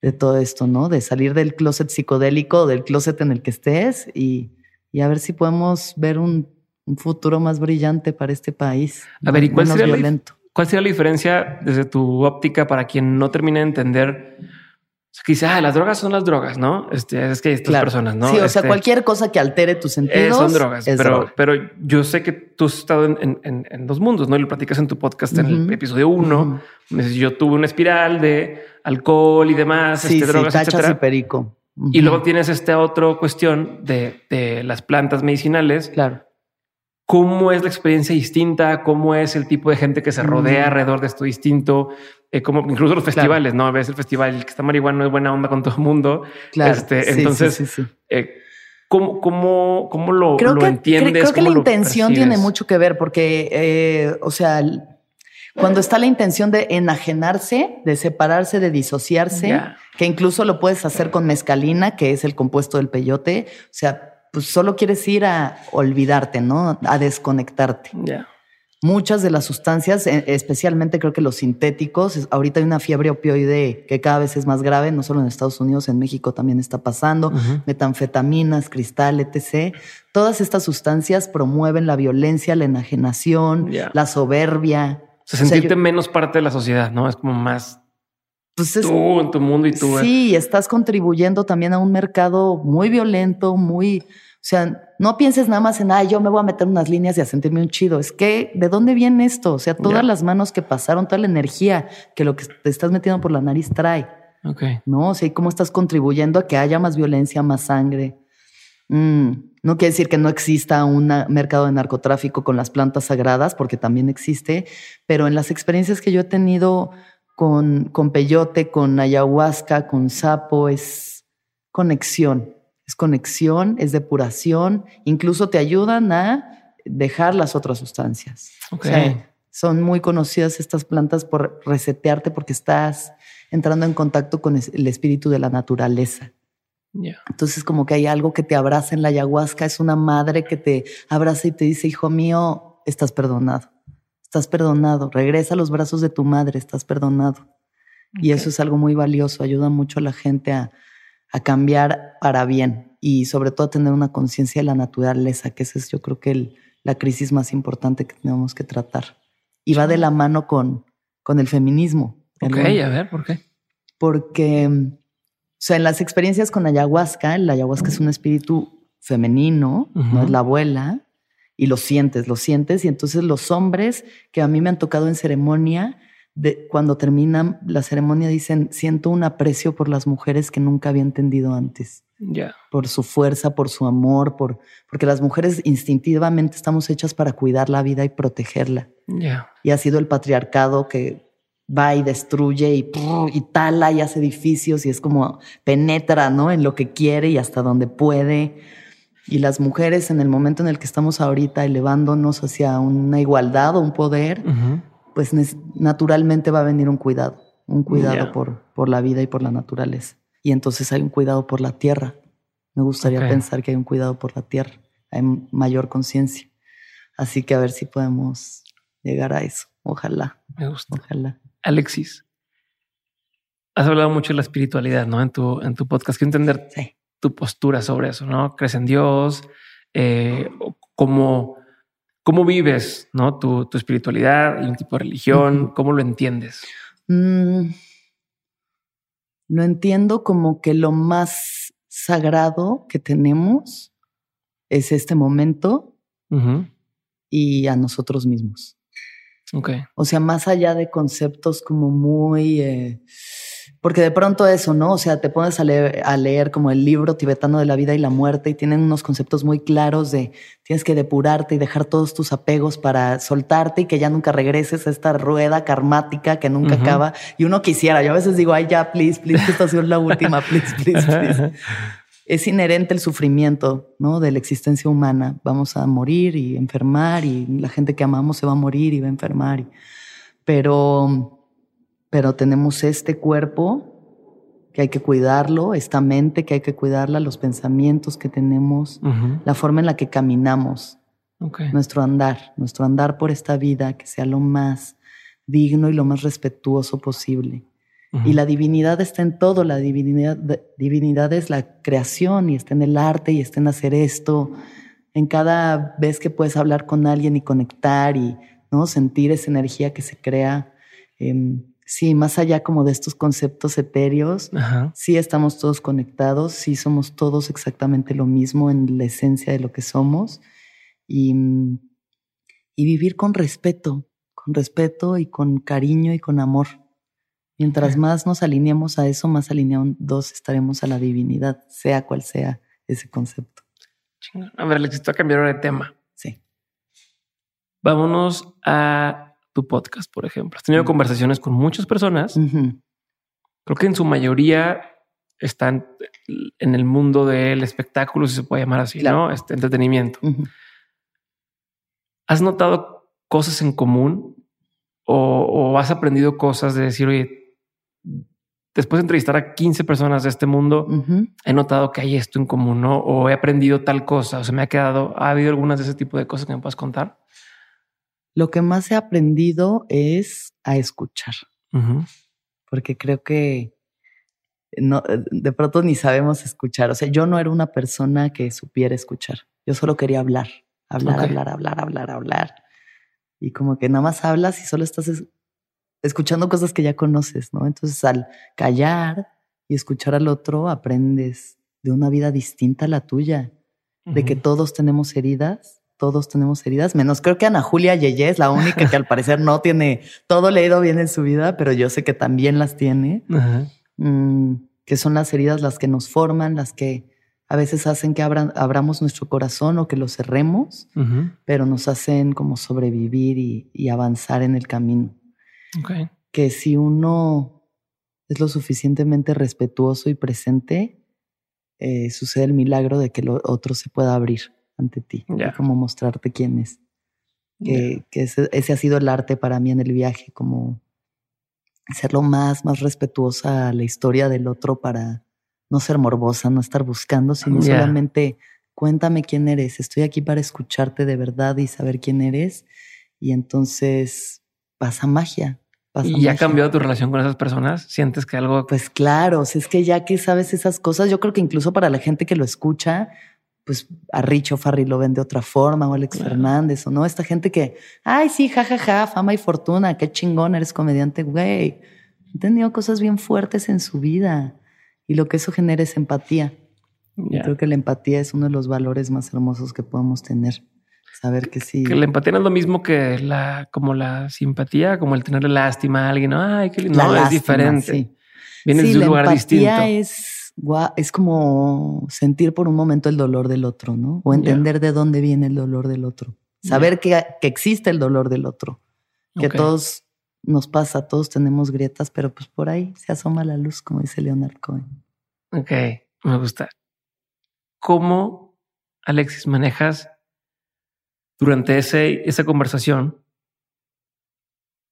de todo esto, ¿no? De salir del closet psicodélico, del closet en el que estés y, y a ver si podemos ver un, un futuro más brillante para este país. A ver, ¿y cuál sería la. ¿Cuál sería la diferencia desde tu óptica para quien no termine de entender? Dice, ah, las drogas son las drogas, ¿no? Este, es que hay estas personas, ¿no? Sí, o sea, Este, cualquier cosa que altere tus eh, sentidos. son drogas, es pero, droga. pero yo sé que tú has estado en, en- en- en dos mundos, ¿no? Y lo platicas en tu podcast en el episodio uno. Yo tuve una espiral de alcohol y demás, Sí, este, sí, drogas, y etcétera. Y luego tienes esta otra cuestión de, de las plantas medicinales. Claro. ¿Cómo es la experiencia distinta? ¿Cómo es el tipo de gente que se rodea Mm. alrededor de esto distinto? Eh, como incluso los festivales, ¿no? Ves el festival, que está marihuana es buena onda con todo el mundo. Claro. Este, Sí, entonces, sí, sí. Eh, ¿cómo, cómo, cómo lo, creo lo que, entiendes? cre- creo que ¿Cómo la intención percibes? tiene mucho que ver porque, eh, o sea, cuando está la intención de enajenarse, de separarse, de disociarse, que incluso lo puedes hacer con mezcalina, que es el compuesto del peyote, o sea, pues solo quieres ir a olvidarte, ¿no? A desconectarte. Ya. Muchas de las sustancias, eh, especialmente creo que los sintéticos, ahorita hay una fiebre opioide que cada vez es más grave, no solo en Estados Unidos, en México también está pasando, metanfetaminas, cristal, etc. Todas estas sustancias promueven la violencia, la enajenación, la soberbia. O sea, O sea, sentirte yo- menos parte de la sociedad, ¿no? Es como más Pues es- tú en tu mundo y tú. Sí, estás contribuyendo también a un mercado muy violento, muy, o sea, no pienses nada más en, ay, yo me voy a meter unas líneas y a sentirme un chido. Es que, ¿de dónde viene esto? O sea, todas las manos que pasaron, toda la energía que lo que te estás metiendo por la nariz trae, Ok. ¿no? O sea, ¿y cómo estás contribuyendo a que haya más violencia, más sangre? Mm, no quiere decir que no exista un mercado de narcotráfico con las plantas sagradas, porque también existe, pero en las experiencias que yo he tenido con, con peyote, con ayahuasca, con sapo, es conexión. Es conexión, es depuración, incluso te ayudan a dejar las otras sustancias. Ok. O sea, son muy conocidas estas plantas por resetearte porque estás entrando en contacto con el espíritu de la naturaleza. Ya. Entonces como que hay algo que te abraza en la ayahuasca, es una madre que te abraza y te dice, hijo mío, estás perdonado, estás perdonado, regresa a los brazos de tu madre, estás perdonado. Y Ok. eso es algo muy valioso, ayuda mucho a la gente a, a cambiar para bien y sobre todo a tener una conciencia de la naturaleza, que esa es yo creo que el- la crisis más importante que tenemos que tratar. Y va de la mano con, con el feminismo. Ok, El- a ver, ¿por qué? porque, o sea, en las experiencias con ayahuasca, el ayahuasca es un espíritu femenino, no Ujú. es la abuela, y lo sientes, lo sientes, y entonces los hombres que a mí me han tocado en ceremonia, de, cuando terminan la ceremonia dicen, siento un aprecio por las mujeres que nunca había entendido antes, Ya. por su fuerza, por su amor, por, porque las mujeres instintivamente estamos hechas para cuidar la vida y protegerla Ya. y ha sido el patriarcado que va y destruye y, y tala y hace edificios y es como penetra ¿no? en lo que quiere y hasta donde puede. Y las mujeres en el momento en el que estamos ahorita elevándonos hacia una igualdad o un poder, pues naturalmente va a venir un cuidado, un cuidado por, por la vida y por la naturaleza. Y entonces hay un cuidado por la tierra. Me gustaría pensar que hay un cuidado por la tierra, hay mayor conciencia. Así que a ver si podemos llegar a eso. Ojalá, Me gusta. ojalá. Alexis, has hablado mucho de la espiritualidad, ¿no? En tu, en tu podcast. Quiero entender Sí. Tu postura sobre eso, ¿no? ¿Crees en Dios? Eh, ¿cómo, ¿Cómo vives, ¿no? Tu, tu espiritualidad y un tipo de religión. ¿Cómo lo entiendes? Mm, lo entiendo como que lo más sagrado que tenemos es este momento y a nosotros mismos. Ok. O sea, más allá de conceptos como muy... eh, porque de pronto eso, ¿no? O sea, te pones a leer, a leer como el libro tibetano de la vida y la muerte y tienen unos conceptos muy claros de tienes que depurarte y dejar todos tus apegos para soltarte y que ya nunca regreses a esta rueda karmática que nunca acaba. Y uno quisiera, yo a veces digo, ay, ya, please, please, que esta sea la última, please, please, please. Es inherente el sufrimiento, ¿no? De la existencia humana. Vamos a morir y enfermar y la gente que amamos se va a morir y va a enfermar. y- Pero, pero tenemos este cuerpo que hay que cuidarlo, esta mente que hay que cuidarla, los pensamientos que tenemos, la forma en la que caminamos, nuestro andar, nuestro andar por esta vida que sea lo más digno y lo más respetuoso posible. Ujú. Y la divinidad está en todo, la divinidad, divinidad es la creación y está en el arte y está en hacer esto, en cada vez que puedes hablar con alguien y conectar y ¿no? sentir esa energía que se crea. em, sí, más allá como de estos conceptos etéreos, sí estamos todos conectados, sí somos todos exactamente lo mismo en la esencia de lo que somos y, y vivir con respeto, con respeto y con cariño y con amor. Mientras más nos alineemos a eso, más alineados estaremos a la divinidad, sea cual sea ese concepto. A ver, necesito cambiar de tema. Sí. Vámonos a tu podcast, por ejemplo. Has tenido conversaciones con muchas personas. Creo que en su mayoría están en el mundo del espectáculo, si se puede llamar así, ¿no? Este entretenimiento. ¿Has notado cosas en común o, o, has aprendido cosas de decir, oye, después de entrevistar a 15 personas de este mundo, he notado que hay esto en común, ¿no? O he aprendido tal cosa, o se me ha quedado, ¿ha habido algunas de ese tipo de cosas que me puedas contar? Lo que más he aprendido es a escuchar, porque creo que no, de pronto ni sabemos escuchar. O sea, yo no era una persona que supiera escuchar. Yo solo quería hablar, hablar, hablar, hablar, hablar, hablar. Y como que nada más hablas y solo estás escuchando cosas que ya conoces, ¿no? Entonces al callar y escuchar al otro, aprendes de una vida distinta a la tuya, de que todos tenemos heridas, todos tenemos heridas, menos creo que Ana Julia Yeye es la única que al parecer no tiene todo leído bien en su vida, pero yo sé que también las tiene, mm, que son las heridas las que nos forman, las que a veces hacen que abramos nuestro corazón o que lo cerremos, pero nos hacen como sobrevivir y avanzar en el camino. Que si uno es lo suficientemente respetuoso y presente, eh, sucede el milagro de que lo otro se pueda abrir ante ti, como mostrarte quién es. Que, ese, ha sido el arte para mí en el viaje, como lo más, más respetuosa a la historia del otro para no ser morbosa, no estar buscando, sino solamente cuéntame quién eres, estoy aquí para escucharte de verdad y saber quién eres. Y entonces pasa magia. ¿Y ya ha cambiado tu relación con esas personas? ¿Sientes que algo...? Pues claro, es que ya que sabes esas cosas, yo creo que incluso para la gente que lo escucha, pues a Richo Farri lo ven de otra forma, o Alex Fernández, o no, esta gente que, ay, sí, jajaja, fama y fortuna, qué chingón, eres comediante, güey. Han tenido cosas bien fuertes en su vida y lo que eso genera es empatía. Creo que la empatía es uno de los valores más hermosos que podemos tener. Saber que sí. Que la empatía no es lo mismo que la, como la simpatía, como el tener lástima a alguien. Ay, qué lindo. No, es diferente. Sí. Vienes de un lugar distinto. Es, es como sentir por un momento el dolor del otro, ¿no? O entender de dónde viene el dolor del otro. Saber que, que, existe el dolor del otro. Que todos nos pasa, todos tenemos grietas, pero pues por ahí se asoma la luz, como dice Leonard Cohen. Ok, me gusta. ¿Cómo, Alexis, manejas durante ese, esa conversación,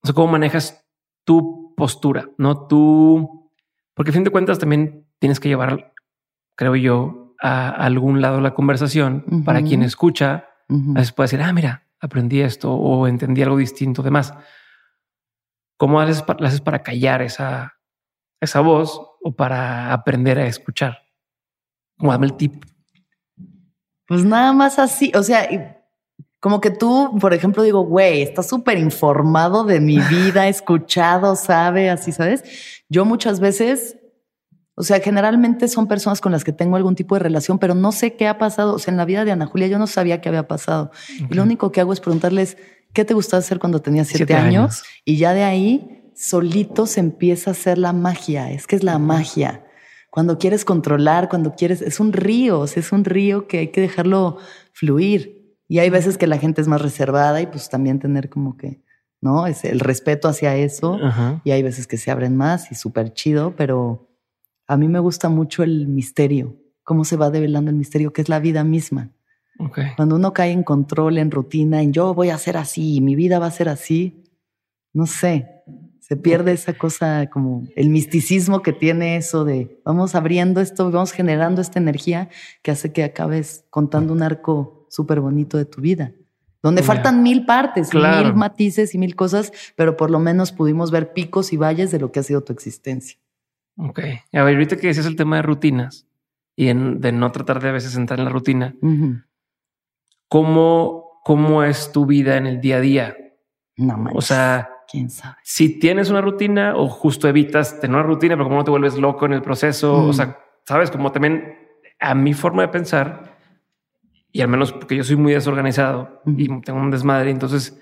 o sea, cómo manejas tu postura, ¿no? Tú, porque a fin de cuentas también tienes que llevar, creo yo, a, algún lado la conversación para quien escucha, a veces puede decir, ah, mira, aprendí esto o entendí algo distinto, demás. ¿Cómo haces, haces para callar esa, esa voz o para aprender a escuchar? Como dame el tip. Pues nada más así, o sea, como que tú, por ejemplo, digo, güey, estás súper informado de mi vida, escuchado, sabe, así, ¿sabes? Yo muchas veces, o sea, generalmente son personas con las que tengo algún tipo de relación, pero no sé qué ha pasado. O sea, en la vida de Ana Julia yo no sabía qué había pasado. Y lo único que hago es preguntarles, ¿qué te gustaba hacer cuando tenías siete, años? Y ya de ahí, solito se empieza a hacer la magia. Es que es la magia. Cuando quieres controlar, cuando quieres, es un río, es un río que hay que dejarlo fluir. Y hay veces que la gente es más reservada y pues también tener como que, ¿no? Es el respeto hacia eso. Y hay veces que se abren más y súper chido, pero a mí me gusta mucho el misterio, cómo se va develando el misterio, que es la vida misma. Cuando uno cae en control, en rutina, en yo voy a ser así, mi vida va a ser así, no sé, se pierde esa cosa como el misticismo que tiene eso de vamos abriendo esto, vamos generando esta energía que hace que acabes contando un arco súper bonito de tu vida, donde faltan mil partes, mil matices y mil cosas, pero por lo menos pudimos ver picos y valles de lo que ha sido tu existencia. Ok. A ver, ahorita que decías el tema de rutinas y de no tratar de a veces entrar en la rutina, ¿cómo, ¿cómo es tu vida en el día a día? No O sea, quién sabe. Si tienes una rutina o justo evitas tener una rutina, pero como no te vuelves loco en el proceso, o sea, sabes, como también a mi forma de pensar, y al menos porque yo soy muy desorganizado y tengo un desmadre, entonces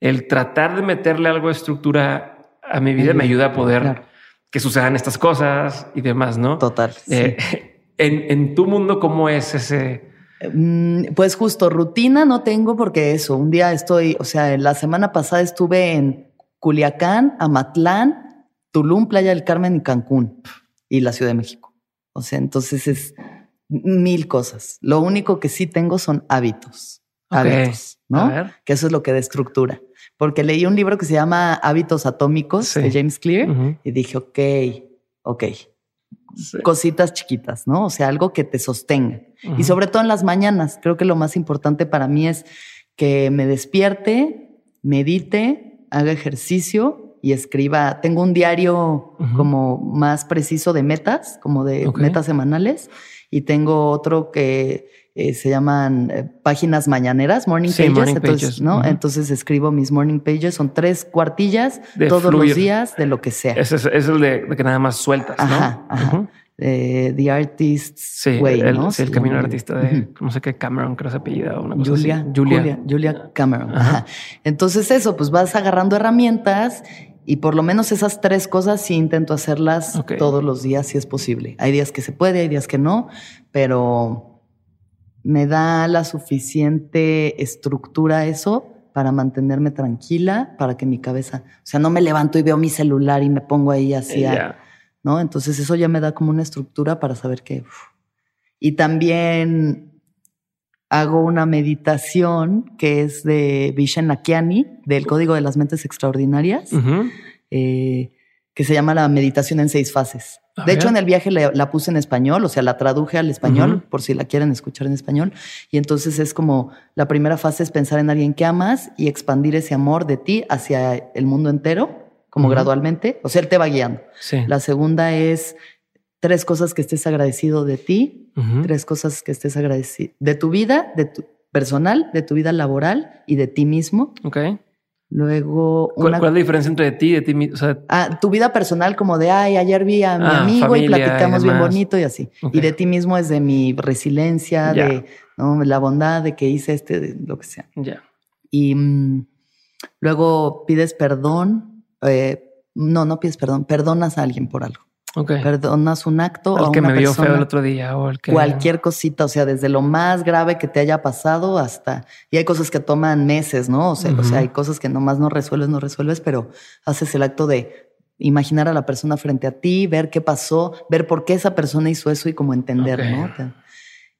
el tratar de meterle algo de estructura a mi vida me ayuda a poder Claro. Que sucedan estas cosas y demás, ¿no? Total. sí. Eh, en, en tu mundo, ¿cómo es ese? Mm, Pues justo rutina no tengo porque eso, un día estoy, o sea, la semana pasada estuve en Culiacán, Amatlán, Tulum, Playa del Carmen y Cancún y la Ciudad de México. O sea, entonces es mil cosas. Lo único que sí tengo son hábitos. Hábitos, ¿no? ver. Que eso es lo que da estructura. Porque leí un libro que se llama Hábitos Atómicos Sí. de James Clear Ujú. y dije, ok, ok, Sí. cositas chiquitas, ¿no? O sea, algo que te sostenga. Y sobre todo en las mañanas, creo que lo más importante para mí es que me despierte, medite, haga ejercicio y escriba. Tengo un diario como más preciso de metas, como de metas semanales, y tengo otro que eh, se llaman eh, páginas mañaneras, morning Sí, pages. morning entonces, pages. ¿no? Entonces escribo mis morning pages, son tres cuartillas De todos fluir. los días de lo que sea. Ese es, es el de, de que nada más sueltas, ¿no? Ajá, ajá. Ujú. Eh, The Artist's Sí, Way, el, ¿no? sí, el camino artista de no sé qué Cameron, creo que se apellida o una cosa Julia, así. Julia, Julia, Cameron. Ajá. Ajá. Entonces eso, pues vas agarrando herramientas y por lo menos esas tres cosas sí intento hacerlas todos los días si es posible. Hay días que se puede, hay días que no, pero me da la suficiente estructura eso para mantenerme tranquila, para que mi cabeza, o sea, no me levanto y veo mi celular y me pongo ahí así, a-. ¿no? Entonces eso ya me da como una estructura para saber que... uf. Y también hago una meditación que es de Vishen Lakiani, del Código de las Mentes Extraordinarias, eh, que se llama la meditación en seis fases. De hecho, en el viaje la, la puse en español, o sea, la traduje al español, por si la quieren escuchar en español. Y entonces es como, la primera fase es pensar en alguien que amas y expandir ese amor de ti hacia el mundo entero, como gradualmente. O sea, él te va guiando. Sí. La segunda es tres cosas que estés agradecido de ti, tres cosas que estés agradecido de tu vida, de tu personal, de tu vida laboral y de ti mismo. Ok. Luego, ¿Cuál, una, cuál es la diferencia entre ti y de ti mismo? Sea, ah, tu vida personal como de, ay, ayer vi a mi Ah, amigo familia y y platicamos bien bonito y así. Y de ti mismo es de mi resiliencia, de ¿no? la bondad, de que hice este, de lo que sea. ya. Y mm, luego pides perdón. eh, no, no pides perdón, perdonas a alguien por algo. Ok. Perdonas un acto o el a que una me vio persona. feo el otro día o el que. Cualquier cosita, o sea, desde lo más grave que te haya pasado hasta. Y hay cosas que toman meses, ¿no? O sea, o sea hay cosas que nomás no resuelves, no resuelves, pero haces el acto de imaginar a la persona frente a ti, ver qué pasó, ver por qué esa persona hizo eso y como entender. ¿no?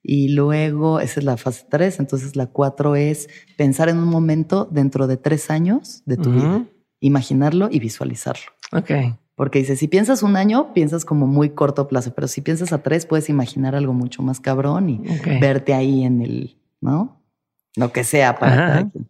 Y luego, esa es la fase 3, entonces la 4 es pensar en un momento dentro de tres años de tu vida, imaginarlo y visualizarlo. Ok. Porque dice, si piensas un año, piensas como muy corto plazo, pero si piensas a tres, puedes imaginar algo mucho más cabrón y verte ahí en el, ¿no? Lo que sea para cada quien.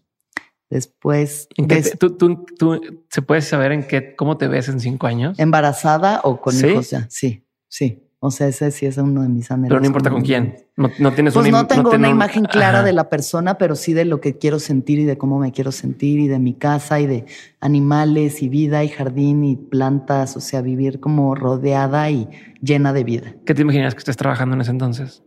Después, ¿En qué ves te- tú, tú, tú- se puede saber en qué, cómo te ves en cinco años, embarazada o con ¿Sí? hijos ya. Sí, sí. O sea, ese sí es uno de mis anhelos. pero no importa con quién. No, no tienes Pues una no tengo una un- imagen clara Ajá. de la persona, pero sí de lo que quiero sentir y de cómo me quiero sentir y de mi casa y de animales y vida y jardín y plantas, o sea, vivir como rodeada y llena de vida. ¿Qué te imaginas que estés trabajando en ese entonces?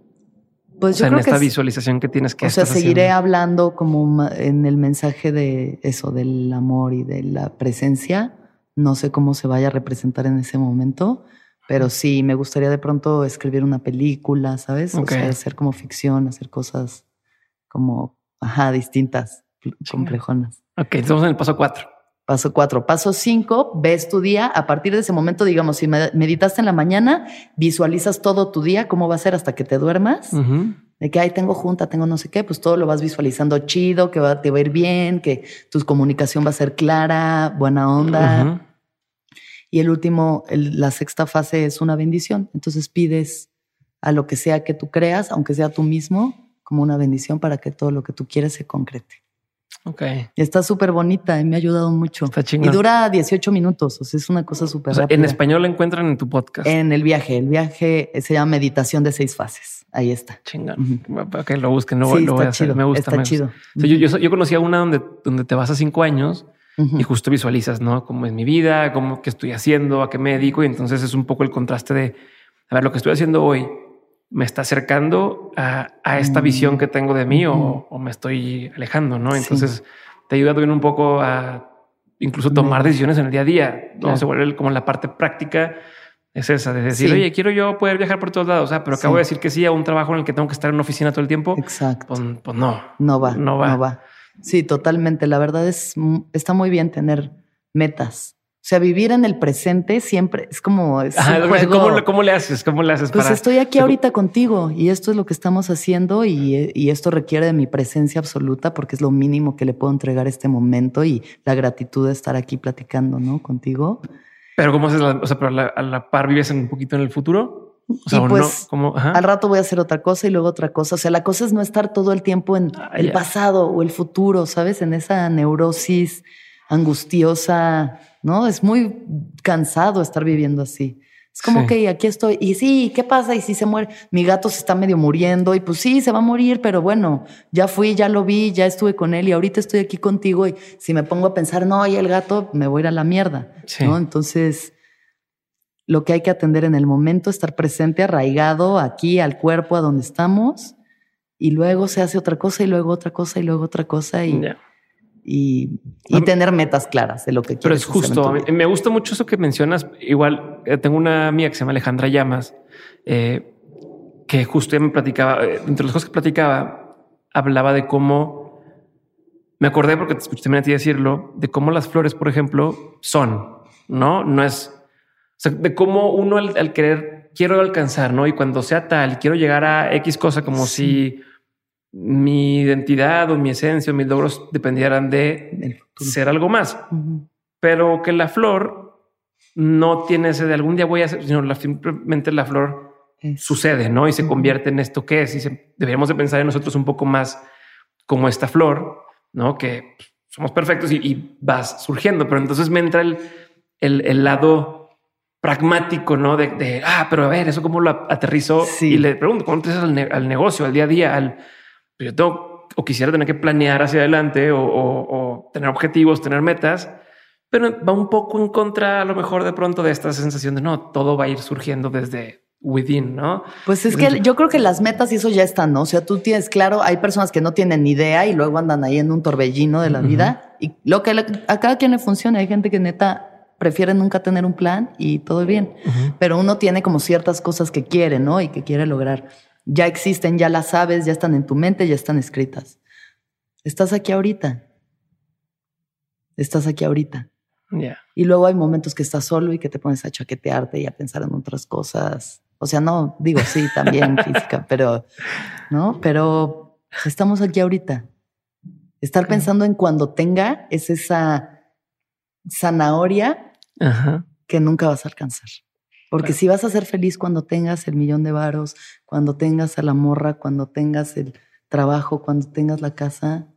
Pues o sea, yo en creo que esta es- visualización que tienes que o sea, seguiré haciendo. hablando como en el mensaje de eso, del amor y de la presencia. No sé cómo se vaya a representar en ese momento, pero sí me gustaría de pronto escribir una película, ¿sabes? Ok. O sea, hacer como ficción, hacer cosas como, ajá, distintas, complejonas. Ok, estamos en el paso cuatro. Paso cuatro. Paso cinco, ves tu día. A partir de ese momento, digamos, si me- meditaste en la mañana, visualizas todo tu día, cómo va a ser hasta que te duermas de que, ay, tengo junta, tengo no sé qué, pues todo lo vas visualizando chido, que va, te va a ir bien, que tu comunicación va a ser clara, buena onda. Y el último, el- la sexta fase es una bendición. Entonces pides a lo que sea que tú creas, aunque sea tú mismo, como una bendición para que todo lo que tú quieres se concrete. Ok. Y está súper bonita y me ha ayudado mucho. Está Y chingón. dura 18 minutos, o sea, es una cosa súper O sea, rápida. en español la encuentran en tu podcast. En el viaje, el viaje se llama meditación de seis fases. Ahí está. Chingón. Ok, lo busquen, sí, lo voy a hacer. chido. Me gusta. Está me gusta. chido. O sea, yo, yo, yo conocía una donde, donde te vas a cinco años y justo visualizas, ¿no? Cómo es mi vida, cómo qué estoy haciendo, a qué me dedico. Y entonces es un poco el contraste de, a ver, lo que estoy haciendo hoy me está acercando a, esta visión que tengo de mí o, me estoy alejando, ¿no? Entonces te ayuda también un poco a incluso tomar decisiones en el día a día, ¿no? Se vuelve como la parte práctica es esa, de decir, oye, quiero yo poder viajar por todos lados, pero acabo de decir que sí a un trabajo en el que tengo que estar en una oficina todo el tiempo. Exacto. Pues, pues, no. No va. No va. No va. Sí, totalmente. La verdad es, está muy bien tener metas. O sea, vivir en el presente siempre es como... Es ¿cómo, le haces? ¿Cómo le haces? Pues estoy aquí ahorita contigo y esto es lo que estamos haciendo y, y, esto requiere de mi presencia absoluta porque es lo mínimo que le puedo entregar este momento y la gratitud de estar aquí platicando, ¿no? Contigo. Pero ¿cómo haces? La, o sea, pero a la, par vives un poquito en el futuro. O sea, pues, no, al rato voy a hacer otra cosa y luego otra cosa. O sea, la cosa es no estar todo el tiempo en ah, el pasado o el futuro, ¿sabes? En esa neurosis angustiosa, ¿no? Es muy cansado estar viviendo así. Es como que aquí estoy. Y sí, ¿qué pasa? Y si se muere, mi gato se está medio muriendo y pues sí, se va a morir, pero bueno, ya fui, ya lo vi, ya estuve con él y ahorita estoy aquí contigo y si me pongo a pensar, no, y el gato, me voy a ir a la mierda. ¿no? Entonces, lo que hay que atender en el momento, estar presente, arraigado aquí al cuerpo, a donde estamos, y luego se hace otra cosa y luego otra cosa y luego otra cosa y y, tener metas claras de lo que quieres. Pero es justo. Me gusta mucho eso que mencionas. Igual eh, tengo una amiga que se llama Alejandra Llamas, eh, que justo me platicaba, eh, entre las cosas que platicaba, hablaba de cómo me acordé porque te escuché también a ti decirlo, de cómo las flores, por ejemplo, son, no, no es de cómo uno al, querer quiero alcanzar, no? Y cuando sea tal, quiero llegar a X cosa como si mi identidad o mi esencia o mis logros dependieran de ser algo más. Pero que la flor no tiene ese de algún día voy a hacer, sino simplemente la flor sucede, ¿no? Y se convierte en esto que es. Y deberíamos de pensar en nosotros un poco más como esta flor, ¿no? Que somos perfectos y, vas surgiendo. Pero entonces me entra el, el, lado pragmático, ¿no? De, ah, pero a ver, eso cómo lo aterrizo y le pregunto, ¿cómo aterrizas al, al negocio, al día a día, al yo tengo o quisiera tener que planear hacia adelante o, tener objetivos, tener metas, pero va un poco en contra a lo mejor de pronto de esta sensación de no, todo va a ir surgiendo desde within, ¿no? Pues es que yo creo que las metas y eso ya están, ¿no? O sea, tú tienes claro, hay personas que no tienen ni idea y luego andan ahí en un torbellino de la vida y lo que a cada quien le funciona, hay gente que neta prefiere nunca tener un plan y todo bien, pero uno tiene como ciertas cosas que quiere, ¿no? Y que quiere lograr ya existen, ya las sabes, ya están en tu mente, ya están escritas. Estás aquí ahorita. Estás aquí ahorita. Y luego hay momentos que estás solo y que te pones a chaquetearte y a pensar en otras cosas. O sea, no, digo, sí, también física, pero, ¿no? Pero estamos aquí ahorita. Estar pensando en cuando tenga es esa zanahoria que nunca vas a alcanzar. Porque si vas a ser feliz cuando tengas el millón de varos, cuando tengas a la morra, cuando tengas el trabajo, cuando tengas la casa,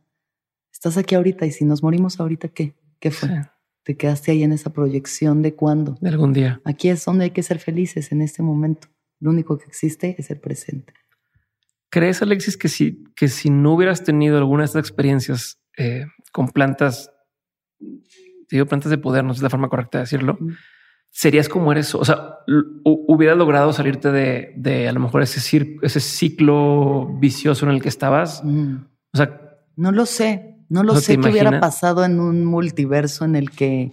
estás aquí ahorita y si nos morimos ahorita, ¿qué? ¿Qué fue? Te quedaste ahí en esa proyección de cuándo. De algún día. Aquí es donde hay que ser felices en este momento. Lo único que existe es el presente. ¿Crees, Alexis, que si, que si no hubieras tenido alguna de estas experiencias eh, con plantas, digo plantas de poder, no es la forma correcta de decirlo, serías como eres. O sea, hubieras logrado salirte de, de a lo mejor ese, ese ciclo vicioso en el que estabas. Mm. O sea, no lo sé. No lo sé qué hubiera pasado en un multiverso en el que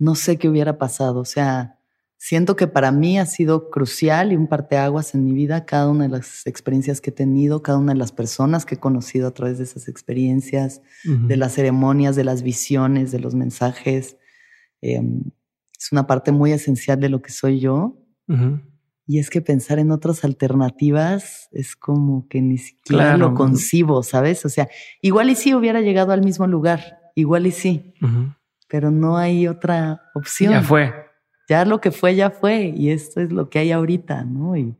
no sé qué hubiera pasado. O sea, siento que para mí ha sido crucial y un parteaguas en mi vida cada una de las experiencias que he tenido, cada una de las personas que he conocido a través de esas experiencias, de las ceremonias, de las visiones, de los mensajes. Em, es una parte muy esencial de lo que soy yo. Y es que pensar en otras alternativas es como que ni siquiera lo concibo, ¿sabes? O sea, igual y sí hubiera llegado al mismo lugar, igual y sí, pero no hay otra opción. Ya fue. Ya lo que fue, ya fue. Y esto es lo que hay ahorita, ¿no? Y,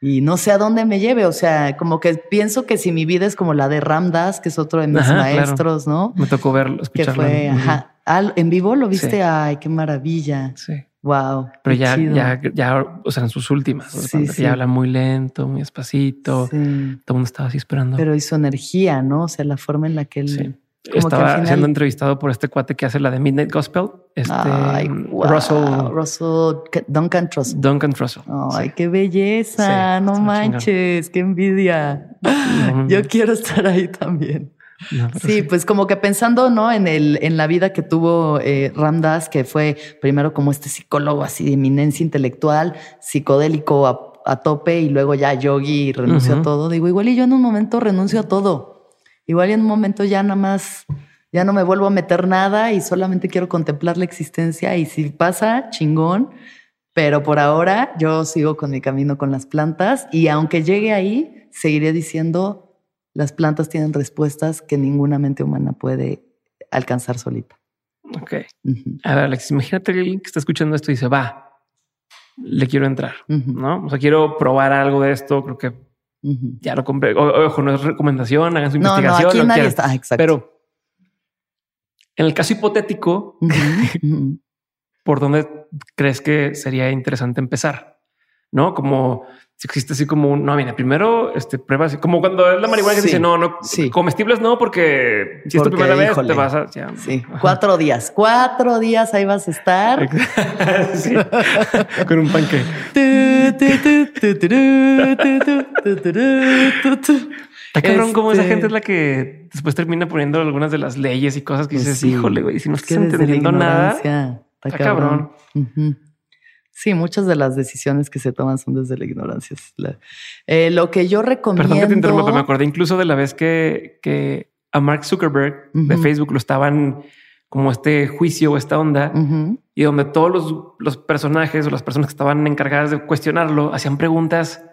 y no sé a dónde me lleve. O sea, como que pienso que si mi vida es como la de Ramdas, que es otro de mis maestros, ¿no? Me tocó verlo, escucharlo. Que fue, ajá, ¿En vivo lo viste? Ay, qué maravilla. Sí. Wow. Pero ya, ya, ya, o sea, en sus últimas, sí, ya habla muy lento, muy despacito. Todo el mundo estaba así esperando. Pero y su energía, ¿no? O sea, la forma en la que él estaba siendo entrevistado por este cuate que hace la de Midnight Gospel. Este Russell, Russell Duncan Trussell. Duncan Trussell. Ay, qué belleza. no manches, qué envidia. Yo quiero estar ahí también. sí, pues como que pensando, ¿no? En el, en la vida que tuvo eh, Ramdas, que fue primero como este psicólogo así de eminencia intelectual, psicodélico a, tope, y luego ya yogi renunció a todo. Digo, igual y yo en un momento renuncio a todo. Igual en un momento ya nada más, ya no me vuelvo a meter nada y solamente quiero contemplar la existencia y si pasa, chingón. Pero por ahora yo sigo con mi camino con las plantas y aunque llegue ahí, seguiré diciendo, las plantas tienen respuestas que ninguna mente humana puede alcanzar solita. Ok. A ver, Alex, imagínate que alguien que está escuchando esto y dice, va, le quiero entrar, ¿no? O sea, quiero probar algo de esto, creo que ya lo compré. ojo, no es recomendación, hagan su investigación. No, aquí nadie está. Exacto. Pero en el caso hipotético, ¿por dónde crees que sería interesante empezar? ¿No? Como si existe así como un, no, mira, primero este prueba así como cuando es la marihuana que dice no, no, sí. comestibles no, porque si es tu primera vez te vas a. sí, cuatro días, cuatro días ahí vas a estar con un panque. Está cabrón como esa gente es la que después termina poniendo algunas de las leyes y cosas que pues dices, híjole, güey, si no estás entendiendo nada. Está, cabrón. Sí, muchas de las decisiones que se toman son desde la ignorancia. Eh, lo que yo recomiendo. Perdón que te interrumpa, me acordé incluso de la vez que, que a Mark Zuckerberg de Facebook lo estaban como este juicio o esta onda y donde todos los, los, personajes o las personas que estaban encargadas de cuestionarlo hacían preguntas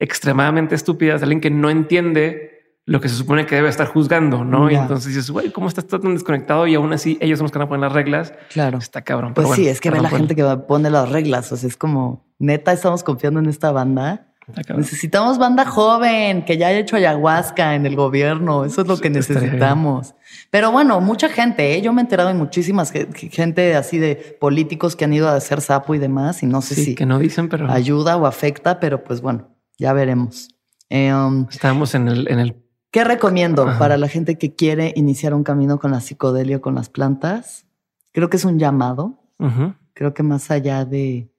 extremadamente estúpidas de alguien que no entiende lo que se supone que debe estar juzgando, ¿no? Y entonces dices, güey, ¿cómo estás tan desconectado? Y aún así ellos son los que van a poner las reglas. Claro. Está cabrón. Pues sí, es que ve la gente que pone las reglas. O sea, es como, neta, estamos confiando en esta banda. Necesitamos banda joven que ya haya hecho ayahuasca en el gobierno. Eso es lo que necesitamos. Pero bueno, mucha gente, ¿eh? yo me he enterado de muchísimas gente así de políticos que han ido a hacer sapo y demás. Y no sé si que no dicen, pero ayuda o afecta, pero pues bueno, ya veremos. Eh, um, Estábamos en el, en el ¿Qué recomiendo para la gente que quiere iniciar un camino con la psicodelia, con las plantas? Creo que es un llamado. Creo que más allá de,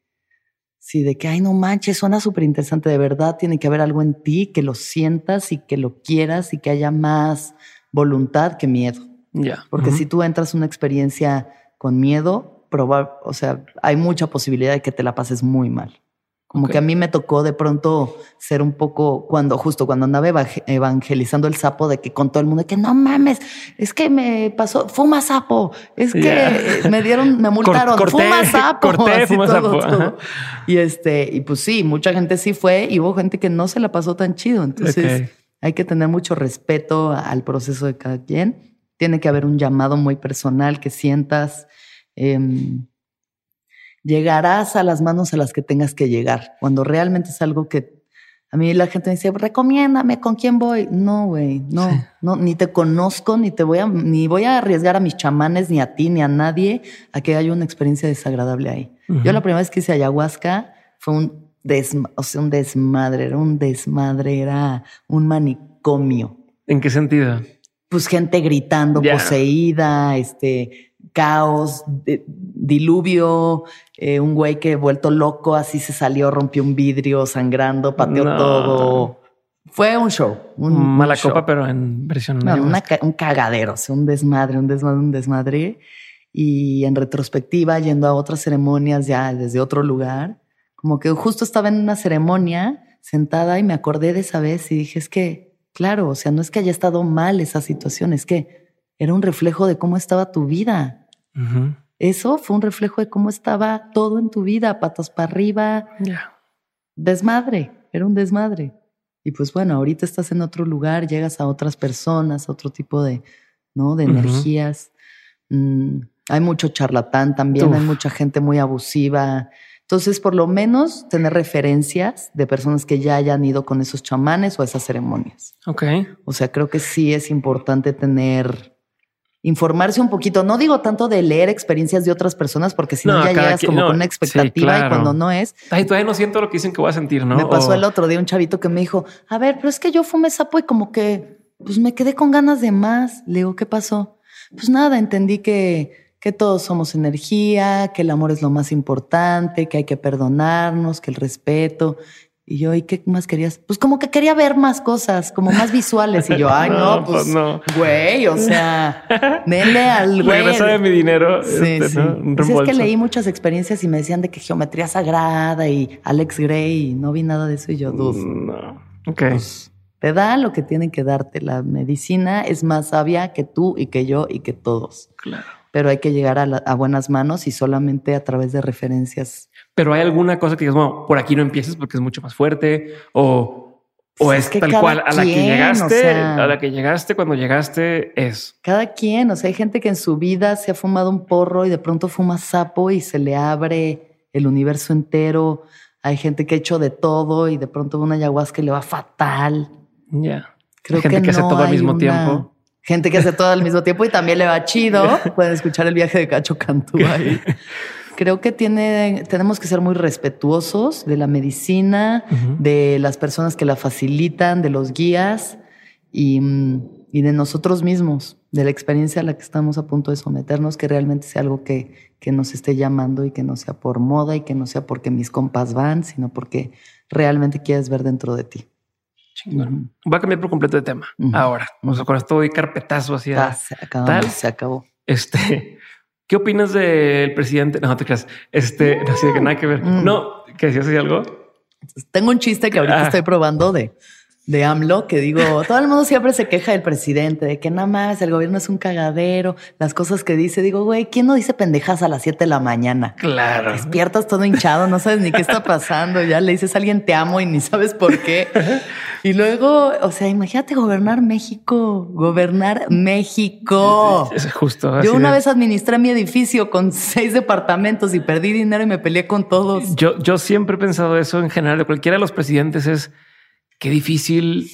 sí, de que, ay, no manches, suena súper interesante. De verdad, tiene que haber algo en ti que lo sientas y que lo quieras y que haya más voluntad que miedo. Ya. Porque si tú entras una experiencia con miedo, probar, o sea, hay mucha posibilidad de que te la pases muy mal. Como que a mí me tocó de pronto ser un poco, cuando justo cuando andaba evangelizando el sapo, de que con todo el mundo, que no mames, es que me pasó, fuma sapo, es que me dieron, me multaron, fuma sapo. Corté, fuma sapo. Y este, y pues sí, mucha gente sí fue y hubo gente que no se la pasó tan chido. Entonces hay que tener mucho respeto al proceso de cada quien. Tiene que haber un llamado muy personal que sientas. Em, llegarás a las manos a las que tengas que llegar. Cuando realmente es algo que a mí la gente me dice, recomiéndame con quién voy. No, güey, no, no, ni te conozco, ni te voy a, ni voy a arriesgar a mis chamanes, ni a ti, ni a nadie a que haya una experiencia desagradable ahí. Yo la primera vez que hice ayahuasca fue un, o sea, un desmadre, era un desmadre, era un manicomio. ¿En qué sentido? Pues gente gritando, poseída, este, caos, diluvio, eh, un güey que vuelto loco, así se salió, rompió un vidrio sangrando, pateó todo. Fue un show. Un, Mala copa, pero en versión. No, un cagadero, o sea, un desmadre, un desmadre, un desmadre. Y en retrospectiva, yendo a otras ceremonias ya desde otro lugar, como que justo estaba en una ceremonia sentada y me acordé de esa vez y dije, es que, claro, o sea, no es que haya estado mal esa situación, es que era un reflejo de cómo estaba tu vida. Eso fue un reflejo de cómo estaba todo en tu vida, patas para arriba. Desmadre, era un desmadre. Y pues bueno, ahorita estás en otro lugar, llegas a otras personas, a otro tipo de, ¿no? de energías. Mm, hay mucho charlatán también, hay mucha gente muy abusiva. Entonces, por lo menos tener referencias de personas que ya hayan ido con esos chamanes o esas ceremonias. Ok. O sea, creo que sí es importante tener informarse un poquito. No digo tanto de leer experiencias de otras personas, porque si no, ya llegas como con una expectativa y cuando no es. Ay, todavía no siento lo que dicen que voy a sentir, ¿no? Me pasó el otro día un chavito que me dijo, a ver, pero es que yo fumé sapo y como que pues me quedé con ganas de más. Le digo, ¿qué pasó? Pues nada, entendí que, que todos somos energía, que el amor es lo más importante, que hay que perdonarnos, que el respeto. Y yo, ¿y qué más querías? Pues como que quería ver más cosas, como más visuales. Y yo, ay, no, pues, no. güey, o sea, denle al güey. Regresa de mi dinero. Sí, este, sí. Pues es que leí muchas experiencias y me decían de que geometría sagrada y Alex Gray y no vi nada de eso. Y yo, dudo. No. Ok. Pues, te da lo que tienen que darte. La medicina es más sabia que tú y que yo y que todos. Claro. Pero hay que llegar a, a buenas manos y solamente a través de referencias pero hay alguna cosa que digas, bueno, por aquí no empieces porque es mucho más fuerte o, o pues es, tal cual a la que llegaste, a la que llegaste cuando llegaste es. Cada quien, o sea, hay gente que en su vida se ha fumado un porro y de pronto fuma sapo y se le abre el universo entero. Hay gente que ha hecho de todo y de pronto una ayahuasca y le va fatal. Ya. Creo gente que, hace todo al mismo tiempo. Gente que hace todo al mismo tiempo y también le va chido. Pueden escuchar el viaje de Cacho Cantú ahí. Creo que tiene, tenemos que ser muy respetuosos de la medicina, de las personas que la facilitan, de los guías y, y, de nosotros mismos, de la experiencia a la que estamos a punto de someternos, que realmente sea algo que, que nos esté llamando y que no sea por moda y que no sea porque mis compas van, sino porque realmente quieres ver dentro de ti. Chingón. Voy a cambiar por completo de tema ahora. O sea, con esto doy carpetazo hacia ah, se acabó, Se acabó. Este, ¿Qué opinas del presidente? No, te creas. Este, así de que nada que ver. Mm. No, que decías algo. Tengo un chiste que ahorita ah. estoy probando de de AMLO que digo, todo el mundo siempre se queja del presidente, de que nada más el gobierno es un cagadero, las cosas que dice, digo, güey, ¿quién no dice pendejas a las 7 de la mañana? Claro. Despiertas todo hinchado, no sabes ni qué está pasando, ya le dices a alguien te amo y ni sabes por qué. Y luego, o sea, imagínate gobernar México, gobernar México. Es justo. Yo una vez administré mi edificio con seis departamentos y perdí dinero y me peleé con todos. Yo, yo siempre he pensado eso en general de cualquiera de los presidentes es qué difícil,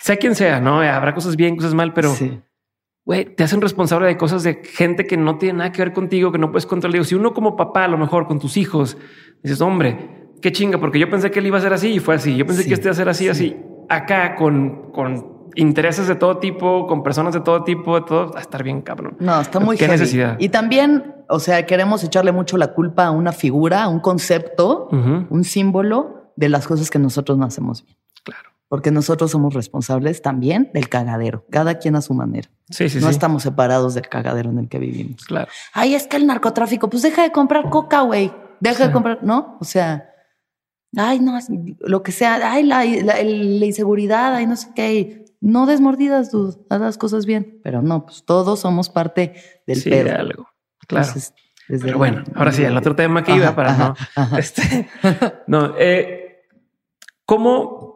sea quien sea, ¿no? Habrá cosas bien, cosas mal, pero güey, te hacen responsable de cosas de gente que no tiene nada que ver contigo, que no puedes controlar. Si uno como papá, a lo mejor con tus hijos, dices, hombre, qué chinga, porque yo pensé que él iba a ser así y fue así. Yo pensé que este iba a ser así, así. Acá con, con intereses de todo tipo, con personas de todo tipo, de todo, a estar bien cabrón. No, está muy ¿Qué necesidad? Y también, o sea, queremos echarle mucho la culpa a una figura, a un concepto, un símbolo de las cosas que nosotros no hacemos bien. Porque nosotros somos responsables también del cagadero, cada quien a su manera. Sí, sí, no estamos separados del cagadero en el que vivimos. Claro. Ay, es que el narcotráfico, pues deja de comprar coca, güey. Deja de comprar, ¿no? O sea, ay, no, lo que sea, ay, la, inseguridad, ay, no sé qué. No desmordidas, tú, haz las cosas bien. Pero no, pues todos somos parte del de algo. Claro. Pero bueno, ahora sí, el otro tema que iba para no. Este, no, eh, ¿cómo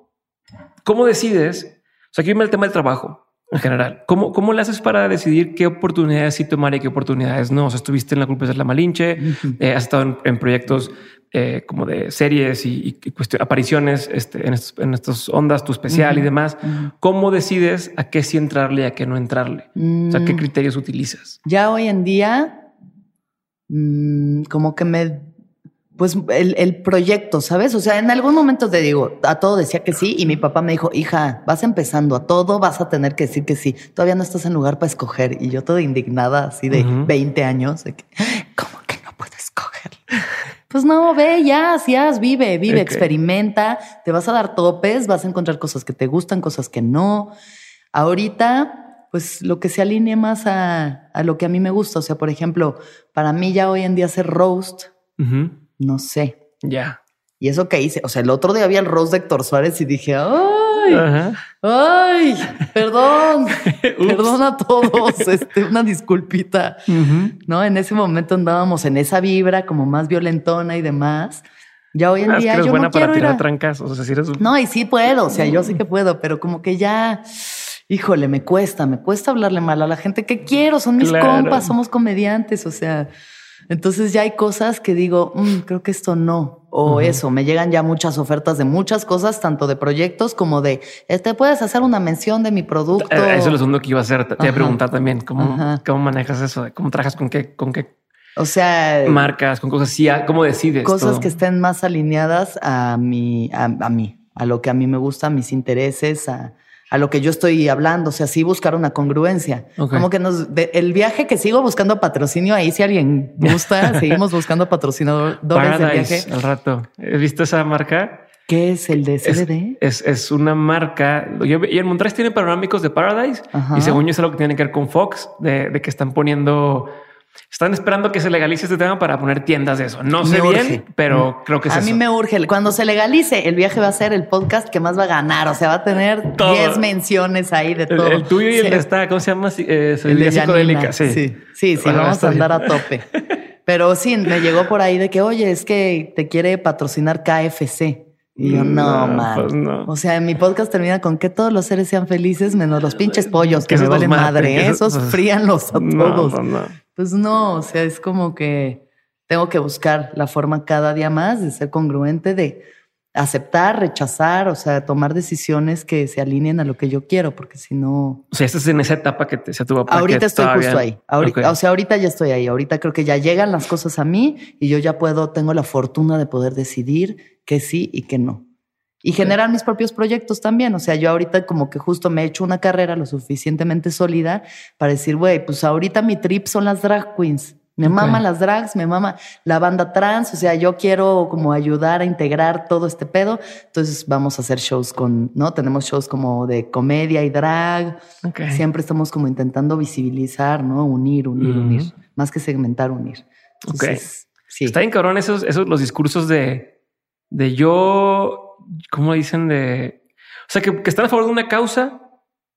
¿Cómo decides? O sea, aquí viene el tema del trabajo en general. ¿Cómo, cómo le haces para decidir qué oportunidades sí tomar y qué oportunidades no? O sea, estuviste en la culpa de la Malinche, eh, has estado en, proyectos eh, como de series y, apariciones este, en, estas ondas, tu especial y demás. ¿Cómo decides a qué sí entrarle y a qué no entrarle? O sea, ¿qué mm. criterios utilizas? Ya hoy en día, mm, como que me pues el, el, proyecto, ¿sabes? O sea, en algún momento te digo, a todo decía que sí y mi papá me dijo, hija, vas empezando, a todo vas a tener que decir que sí, todavía no estás en lugar para escoger. Y yo toda indignada, así de 20 años, de que, ¿cómo que no puedo escoger? pues no, ve, ya, ya, vive, vive, experimenta, te vas a dar topes, vas a encontrar cosas que te gustan, cosas que no. Ahorita, pues lo que se alinee más a, a lo que a mí me gusta. O sea, por ejemplo, para mí ya hoy en día hacer roast, no sé. Ya. Y eso que hice, o sea, el otro día había el roast de Héctor Suárez y dije, ay, ay, perdón, perdón a todos, este, una disculpita, ¿no? En ese momento andábamos en esa vibra como más violentona y demás. Ya hoy en ah, día yo buena no para tirar trancas, o sea, si eres No, y sí puedo, o sea, yo sí que puedo, pero como que ya, híjole, me cuesta, me cuesta hablarle mal a la gente que quiero, son mis compas, somos comediantes, o sea, entonces ya hay cosas que digo, mm, creo que esto no. O eso, me llegan ya muchas ofertas de muchas cosas, tanto de proyectos como de, este, puedes hacer una mención de mi producto. Eh, eso es lo segundo que iba a hacer. Te, voy a preguntar también, ¿cómo, ¿cómo manejas eso? ¿Cómo trabajas con qué, con qué o sea, marcas, con cosas así, ¿cómo decides? Cosas que estén más alineadas a mi, a, mí, a lo que a mí me gusta, a mis intereses, a, a lo que yo estoy hablando, o sea, sí buscar una congruencia. Como que nos, el viaje que sigo buscando patrocinio ahí, si alguien gusta, seguimos buscando patrocinadores del viaje. Al rato. ¿Has visto esa marca? ¿Qué es el de CBD? Es, es, una marca. y el Montres tiene panorámicos de Paradise y según yo es algo que tiene que ver con Fox, de, de que están poniendo están esperando que se legalice este tema para poner tiendas de eso. No sé bien, pero creo que es A mí me urge. Cuando se legalice, el viaje va a ser el podcast que más va a ganar. O sea, va a tener 10 menciones ahí de todo. El, tuyo y el de esta, ¿cómo se llama? Eh, el de psicodélica. Sí, sí, sí, sí vamos a andar a tope. Pero sí, me llegó por ahí de que, oye, es que te quiere patrocinar KFC. Y yo, no, no pues O sea, mi podcast termina con que todos los seres sean felices, menos los pinches pollos, que, se valen madre. Esos fríanlos a todos. Pues no, o sea, es como que tengo que buscar la forma cada día más de ser congruente, de aceptar, rechazar, o sea, tomar decisiones que se alineen a lo que yo quiero, porque si no... O sea, estás en esa etapa que te se tuvo Ahorita estoy justo ahí. Ahorita, O sea, ahorita ya estoy ahí. Ahorita creo que ya llegan las cosas a mí y yo ya puedo, tengo la fortuna de poder decidir que sí y que no. Y generar mis propios proyectos también. O sea, yo ahorita como que justo me he hecho una carrera lo suficientemente sólida para decir, güey, pues ahorita mi trip son las drag queens. Me mama las drags, me mama la banda trans, o sea, yo quiero como ayudar a integrar todo este pedo. Entonces vamos a hacer shows con, ¿no? Tenemos shows como de comedia y drag. Siempre estamos como intentando visibilizar, ¿no? Unir, unir, unir. Más que segmentar, unir. Entonces, sí. Está bien cabrón esos, esos los discursos de, de yo, ¿cómo dicen? De, o sea, que, que están a favor de una causa,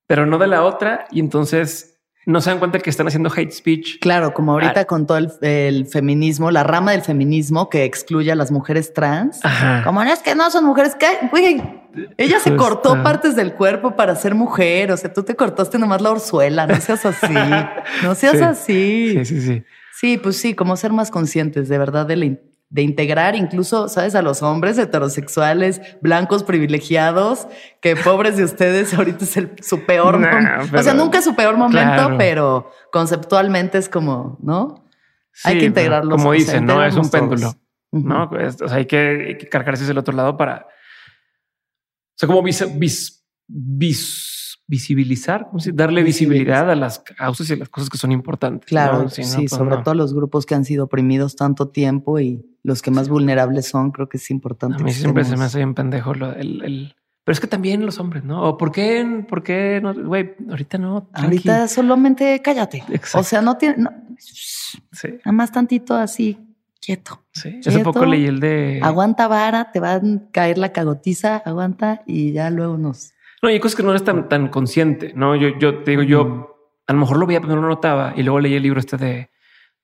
pero no de la otra. Y entonces no se dan cuenta que están haciendo hate speech. Claro, como ahorita ah. con todo el, feminismo, la rama del feminismo que excluye a las mujeres trans. Como no es que no son mujeres que, güey, ella se cortó partes del cuerpo para ser mujer. O sea, tú te cortaste nomás la orzuela. No seas así. no seas así. Sí, sí, sí. Sí, pues sí, como ser más conscientes de verdad de la, de integrar incluso, ¿sabes? A los hombres heterosexuales, blancos, privilegiados, que pobres de ustedes, ahorita es el, su peor momento. O sea, nunca es su peor momento, pero conceptualmente es como, ¿no? hay que integrarlos. Como dicen, ¿no? Es un péndulo, ¿no? Pues, o sea, hay que, cargarse del otro lado para... O sea, como vis, vis, vis visibilizar, darle visibilidad a las causas y a las cosas que son importantes. Claro, sí, pues sobre todo los grupos que han sido oprimidos tanto tiempo y los que más vulnerables son, creo que es importante. A mí siempre se me hace bien pendejo el, Pero es que también los hombres, ¿no? ¿O por qué? ¿Por qué no? Güey, ahorita no. Ahorita solamente cállate. O sea, no tiene... Sí. Nada más tantito así, quieto. Sí. Hace poco leí el de... Aguanta vara, te va a caer la cagotiza, aguanta y ya luego nos no, hay cosas que no eres tan, tan consciente, ¿no? Yo, yo te digo, yo a lo mejor lo veía, pero no lo notaba. Y luego leí el libro este de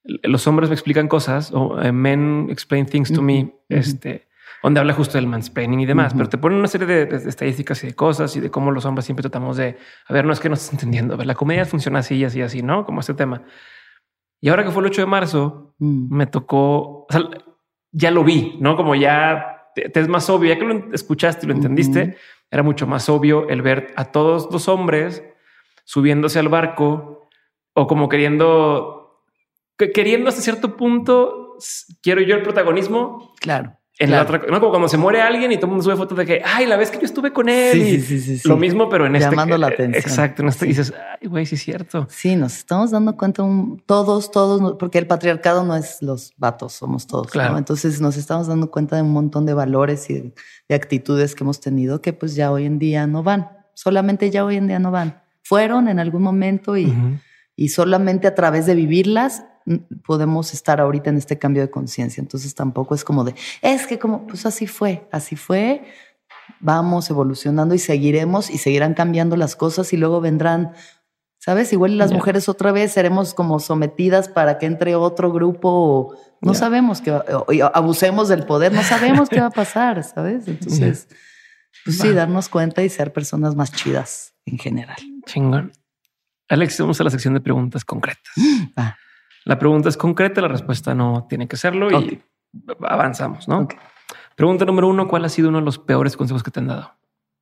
los hombres me explican cosas o eh, men explain things to me, este, donde habla justo del mansplaining y demás, pero te ponen una serie de, estadísticas y de cosas y de cómo los hombres siempre tratamos de, a ver, no es que no estés entendiendo, a ver, la comedia funciona así y así, así, ¿no? Como este tema. Y ahora que fue el 8 de marzo, mm. me tocó, o sea, ya lo vi, ¿no? Como ya te, es más obvio, ya que lo escuchaste y lo entendiste, era mucho más obvio el ver a todos los hombres subiéndose al barco o como queriendo, queriendo hasta cierto punto, quiero yo el protagonismo. Claro. En la otra, no como cuando se muere alguien y todo el mundo sube fotos de que, ay, la vez que yo estuve con él. Sí, sí, sí, sí, Lo mismo, pero en este Llamando la atención. Exacto. En este dices, ay, güey, sí es cierto. Sí, nos estamos dando cuenta todos, todos, porque el patriarcado no es los vatos, somos todos. Claro. Entonces nos estamos dando cuenta de un montón de valores y de, actitudes que hemos tenido que pues ya hoy en día no van. Solamente ya hoy en día no van. Fueron en algún momento y, y solamente a través de vivirlas podemos estar ahorita en este cambio de conciencia. Entonces tampoco es como de, es que como, pues así fue, así fue, vamos evolucionando y seguiremos y seguirán cambiando las cosas y luego vendrán, ¿sabes? Igual las mujeres otra vez seremos como sometidas para que entre otro grupo o no sabemos que abusemos del poder, no sabemos qué va a pasar, ¿sabes? Entonces, pues sí, darnos cuenta y ser personas más chidas en general. Chingón. Alex, vamos a la sección de preguntas concretas. Ah. La pregunta es concreta, la respuesta no tiene que serlo y avanzamos, ¿no? Pregunta número uno, ¿cuál ha sido uno de los peores consejos que te han dado?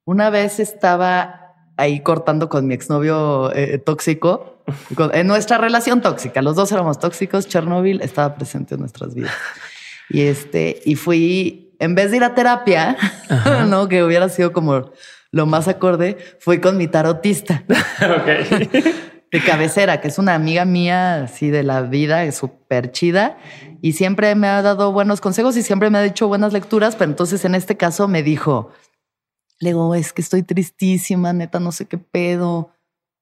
Una vez estaba ahí cortando con mi exnovio eh, tóxico, en nuestra relación tóxica, los dos éramos tóxicos, Chernobyl estaba presente en nuestras vidas. Y este, y fui, en vez de ir a terapia, ¿no? Que hubiera sido como lo más acorde fue con mi tarotista. de cabecera, que es una amiga mía así de la vida, es súper chida y siempre me ha dado buenos consejos y siempre me ha dicho buenas lecturas, pero entonces en este caso me dijo, le digo, es que estoy tristísima, neta, no sé qué pedo.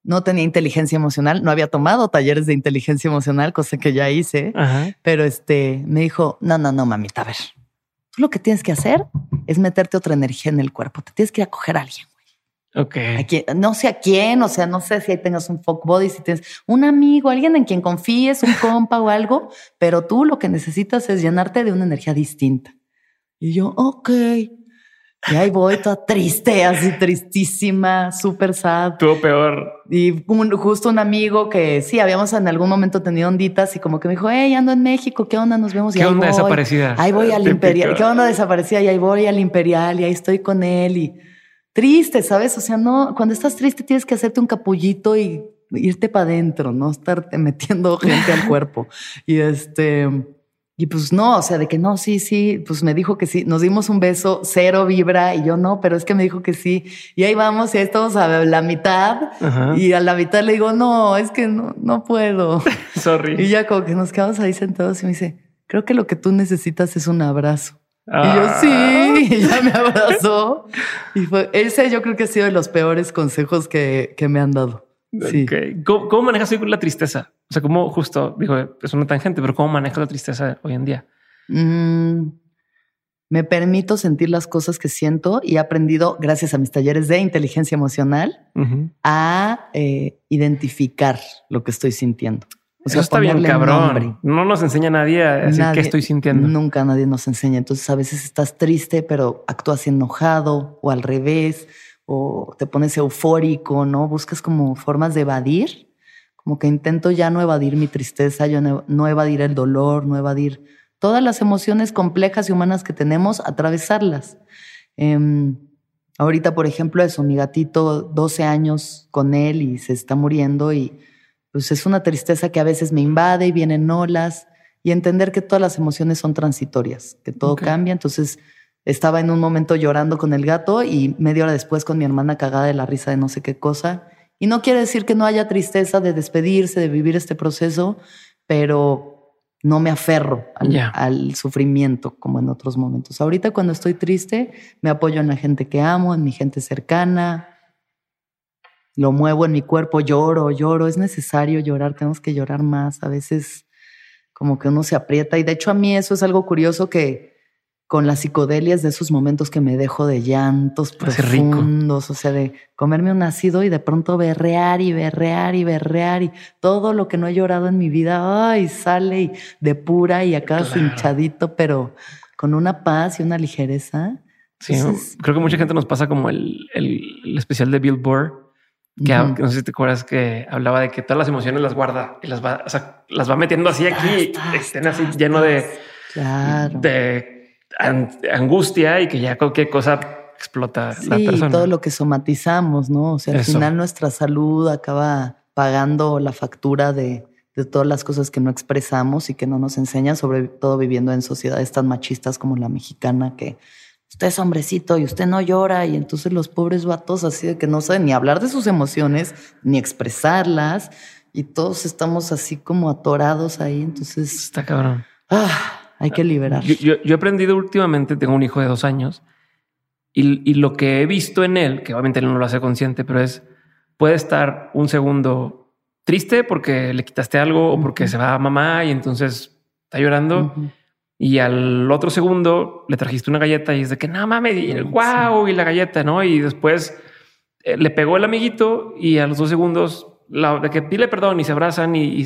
No tenía inteligencia emocional, no había tomado talleres de inteligencia emocional, cosa que ya hice, pero este me dijo, no, no, no, mamita, a ver, tú lo que tienes que hacer es meterte otra energía en el cuerpo, te tienes que ir a coger a alguien. Ok. no sé a quién, o sea, no sé si ahí tengas un fuck body, si tienes un amigo, alguien en quien confíes, un compa o algo, pero tú lo que necesitas es llenarte de una energía distinta. Y yo, ok. Y ahí voy toda triste, así tristísima, súper sad. Tuvo peor. Y justo un amigo que sí, habíamos en algún momento tenido onditas y como que me dijo, hey, ando en México, ¿qué onda? Nos vemos. ¿Qué onda desaparecida? Ahí voy al Imperial. ¿Qué onda desaparecida? Y ahí voy al Imperial y ahí estoy con él y triste, ¿sabes? O sea, no, cuando estás triste tienes que hacerte un capullito y irte para adentro, no estarte metiendo gente al cuerpo. Y este, y pues no, o sea, de que no, sí, sí, pues me dijo que sí, nos dimos un beso, cero vibra, y yo no, pero es que me dijo que sí. Y ahí vamos, y ahí estamos a la mitad, y a la mitad le digo, no, es que no, no puedo. Sorry. Y ya como que nos quedamos ahí sentados y me dice, creo que lo que tú necesitas es un abrazo. Y yo sí, ah. y ya me abrazó. Y fue, ese yo creo que ha sido de los peores consejos que, que me han dado. Sí. ¿Cómo, manejas hoy la tristeza? O sea, ¿cómo justo, digo, es una tangente, pero ¿cómo manejas la tristeza hoy en día? Mm, me permito sentir las cosas que siento y he aprendido, gracias a mis talleres de inteligencia emocional, a eh, identificar lo que estoy sintiendo. Eso está bien, cabrón. No nos enseña nadie a decir qué estoy sintiendo. Nunca nadie nos enseña. Entonces a veces estás triste, pero actúas enojado o al revés, o te pones eufórico, ¿no? Buscas como formas de evadir. Como que intento ya no evadir mi tristeza, yo no, evadir el dolor, no evadir todas las emociones complejas y humanas que tenemos, atravesarlas. Em, ahorita, por ejemplo, eso, mi gatito, 12 años con él y se está muriendo y pues es una tristeza que a veces me invade y vienen olas y entender que todas las emociones son transitorias, que todo cambia. Entonces estaba en un momento llorando con el gato y media hora después con mi hermana cagada de la risa de no sé qué cosa. Y no quiere decir que no haya tristeza de despedirse, de vivir este proceso, pero no me aferro al, al, sufrimiento como en otros momentos. Ahorita cuando estoy triste, me apoyo en la gente que amo, en mi gente cercana, lo muevo en mi cuerpo, lloro, lloro, es necesario llorar, tenemos que llorar más, a veces como que uno se aprieta. Y de hecho a mí eso es algo curioso que con las psicodelias de esos momentos que me dejo de llantos profundos, o sea, de comerme un ácido y de pronto berrear y berrear y berrear y todo lo que no he llorado en mi vida, ay, sale y depura y acá hinchadito, pero con una paz y una ligereza. Sí, creo que mucha gente nos pasa como el, el especial de Billboard que, no sé si te acuerdas que hablaba de que todas las emociones las guarda y las va, o sea, las va metiendo así aquí, estén así lleno de, de angustia y que ya cualquier cosa explota la persona. todo lo que somatizamos, ¿no? O sea, al final nuestra salud acaba pagando la factura de, de todas las cosas que no expresamos y que no nos enseñan, sobre todo viviendo en sociedades tan machistas como la mexicana, que usted es hombrecito y usted no llora y entonces los pobres vatos así de que no saben ni hablar de sus emociones ni expresarlas y todos estamos así como atorados ahí, entonces está cabrón. Ah, hay que liberar. Yo, he aprendido últimamente, tengo un hijo de dos años y, lo que he visto en él, que obviamente él no lo hace consciente, pero es puede estar un segundo triste porque le quitaste algo o porque se va a mamá y entonces está llorando y al otro segundo le trajiste una galleta y es de que no mames, y el wow y la galleta, no? Y después eh, le pegó el amiguito y a los dos segundos la, de que pide perdón y se abrazan y,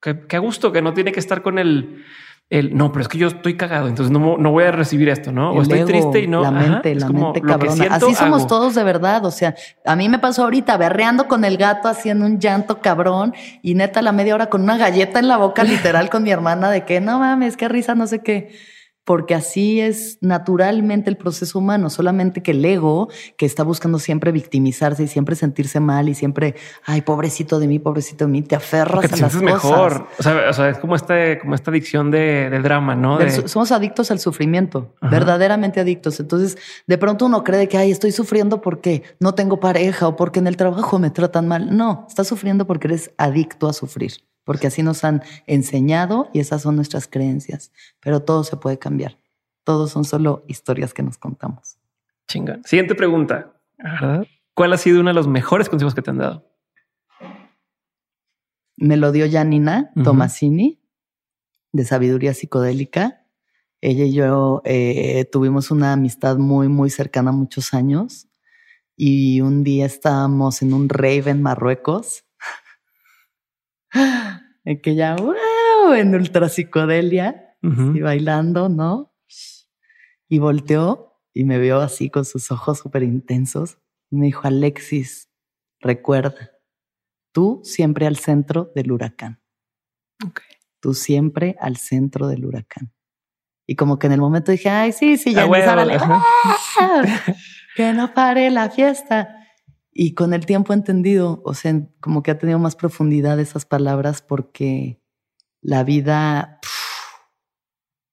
qué gusto que no tiene que estar con el el no, pero es que yo estoy cagado, entonces no, no voy a recibir esto, ¿no? o estoy triste y no. La mente, la mente cabrona. Así somos todos de verdad. O sea, a mí me pasó ahorita berreando con el gato haciendo un llanto cabrón y neta la media hora con una galleta en la boca, literal, con mi hermana de que no mames, qué risa, no sé qué. Porque así es naturalmente el proceso humano, solamente que el ego, que está buscando siempre victimizarse y siempre sentirse mal y siempre, ay, pobrecito de mí, pobrecito de mí, te aferras te a las mejor. O sea, es como, este, como esta adicción de, drama, ¿no? somos adictos al sufrimiento, verdaderamente adictos. Entonces, de pronto uno cree que, ay, estoy sufriendo porque no tengo pareja o porque en el trabajo me tratan mal. No, estás sufriendo porque eres adicto a sufrir porque así nos han enseñado y esas son nuestras creencias. Pero todo se puede cambiar. Todos son solo historias que nos contamos. Chingón. Siguiente pregunta. ¿Cuál ha sido uno de los mejores consejos que te han dado? Me lo dio Janina Tomasini, de Sabiduría Psicodélica. Ella y yo eh, tuvimos una amistad muy, muy cercana muchos años. Y un día estábamos en un rave en Marruecos en que ya, wow, en ultra psicodelia y bailando, ¿no? Y volteó y me vio así con sus ojos súper intensos. Y me dijo, Alexis, recuerda, tú siempre al centro del huracán. Tú siempre al centro del huracán. Y como que en el momento dije, ay, sí, sí, ya, ¡Ah! que no pare la fiesta. Y con el tiempo he entendido, o sea, como que ha tenido más profundidad esas palabras porque la vida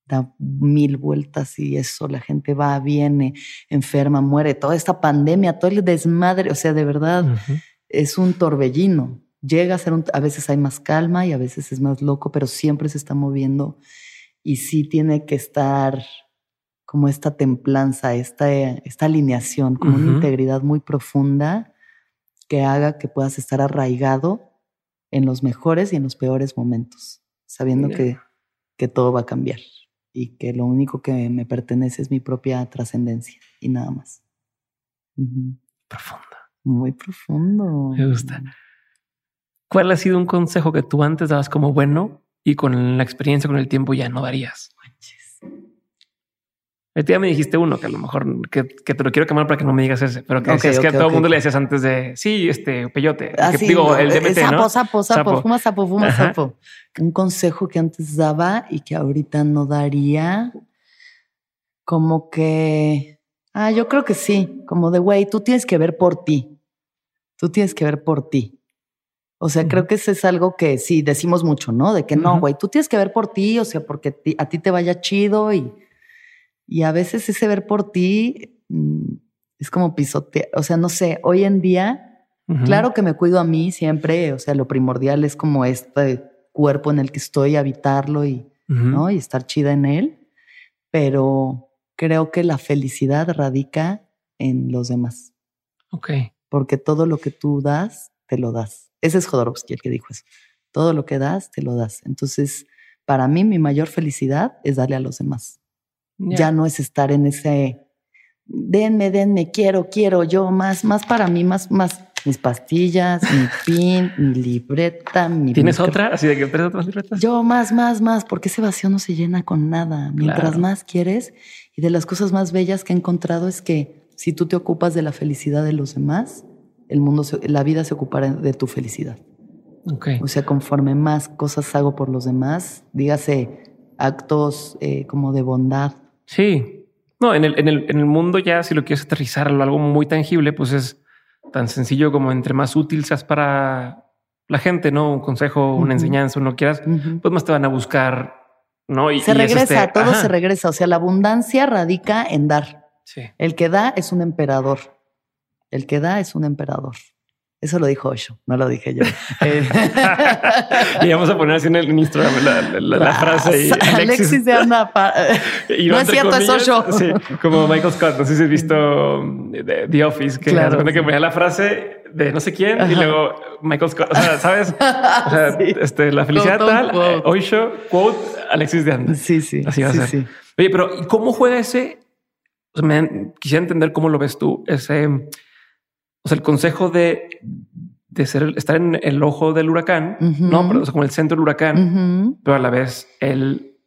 da mil vueltas y eso, la gente va, viene, enferma, muere, toda esta pandemia, todo el desmadre, o sea, de verdad es un torbellino. Llega a ser un, a veces hay más calma y a veces es más loco, pero siempre se está moviendo y sí tiene que estar como esta templanza, esta, esta alineación, como una integridad muy profunda que haga que puedas estar arraigado en los mejores y en los peores momentos, sabiendo que, que todo va a cambiar y que lo único que me pertenece es mi propia trascendencia y nada más. Profundo. Muy profundo. Me gusta. ¿Cuál ha sido un consejo que tú antes dabas como bueno y con la experiencia, con el tiempo ya no darías? Ya me dijiste uno que a lo mejor que, te lo quiero quemar para que no me digas ese, pero que es que a todo el mundo le decías antes de sí, este peyote. Ah, digo, el DMT, sapo, ¿no? Sapo, sapo, fuma sapo, fuma sapo. Un consejo que antes daba y que ahorita no daría, como que, ah, yo creo que sí, como de güey, tú tienes que ver por ti. Tú tienes que ver por ti. O sea, creo que eso es algo que sí decimos mucho, ¿no? De que no, güey, tú tienes que ver por ti, o sea, porque a ti te vaya chido y y a veces ese ver por ti mm, es como pisotear, o sea, no sé, hoy en día, claro que me cuido a mí siempre, o sea, lo primordial es como este cuerpo en el que estoy, habitarlo y, ¿no? y estar chida en él, pero creo que la felicidad radica en los demás. Ok. Porque todo lo que tú das, te lo das. Ese es Jodorowsky el que dijo eso. Todo lo que das, te lo das. Entonces, para mí, mi mayor felicidad es darle a los demás. Ya no es estar en ese denme, denme, quiero, quiero, yo, más, más para mí, más, más mis pastillas, mi pin, mi libreta, mi. ¿Tienes otra? Así de que tienes otras libretas. Yo más, más, más, porque ese vacío no se llena con nada. Mientras más quieres, y de las cosas más bellas que he encontrado es que si tú te ocupas de la felicidad de los demás, el mundo, la vida se ocupará de tu felicidad. Okay. O sea, conforme más cosas hago por los demás, dígase actos eh, como de bondad, Sí. No, en el, en el, en el mundo ya, si lo quieres aterrizar a algo muy tangible, pues es tan sencillo como entre más útil seas para la gente, ¿no? Un consejo, una enseñanza, uno quieras, pues más te van a buscar, ¿no? Y, se regresa, este, todo se regresa. O sea, la abundancia radica en dar. Sí. El que da es un emperador. El que da es un emperador. Eso lo dijo Osho, no lo dije yo. Eh, y vamos a poner así en el Instagram la, frase. Y Alexis, de Ana. no es cierto, es Osho. Sí, como Michael Scott. No sé si has visto um, The Office, que claro, que ponía la frase de no sé quién y luego Michael Scott. O sea, ¿sabes? O sea, este, la felicidad tal, Osho, quote, Alexis de Anda. Sí, sí. Así va a ser. Oye, pero ¿cómo juega ese? O sea, me, quisiera entender cómo lo ves tú, ese o sea, el consejo de, de ser, estar en el ojo del huracán, no, pero como el centro del huracán, pero a la vez el,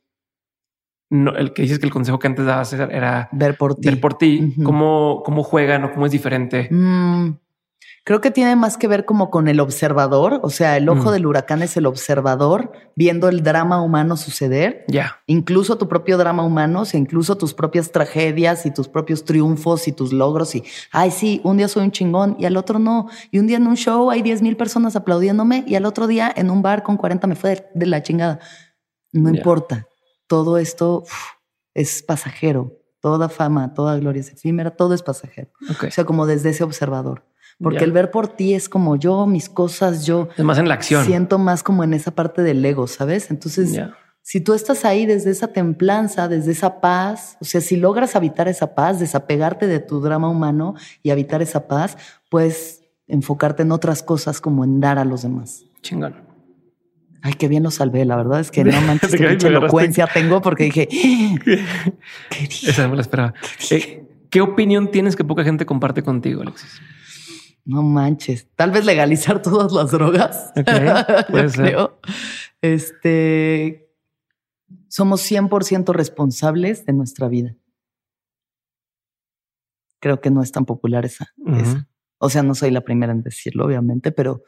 no, el que dices que el consejo que antes dabas era ver por ti, ver por ti, cómo, cómo juegan o cómo es diferente. Mm, Creo que tiene más que ver como con el observador, o sea, el ojo del huracán es el observador viendo el drama humano suceder, Ya. incluso tu propio drama humano, o sea, incluso tus propias tragedias y tus propios triunfos y tus logros y, ay, sí, un día soy un chingón y al otro no, y un día en un show hay 10 mil personas aplaudiéndome y al otro día en un bar con 40 me fue de, de la chingada. No importa, todo esto uf, es pasajero, toda fama, toda gloria es efímera, todo es pasajero. O sea, como desde ese observador. Porque el ver por ti es como yo, mis cosas, yo Es más en la acción. siento más como en esa parte del ego, ¿sabes? Entonces, si tú estás ahí desde esa templanza, desde esa paz, o sea, si logras habitar esa paz, desapegarte de tu drama humano y habitar esa paz, puedes enfocarte en otras cosas como en dar a los demás. Chingón. Ay, qué bien lo salvé, la verdad es que no manches, qué mucha elocuencia tengo porque dije, ¿qué dije? Esa no me la esperaba. Eh, ¿Qué opinión tienes que poca gente comparte contigo, Alexis? No manches. Tal vez legalizar todas las drogas. Ok, Yo puede ser. creo. Este. Somos 100% responsables de nuestra vida. Creo que no es tan popular esa. O sea, no soy la primera en decirlo, obviamente, pero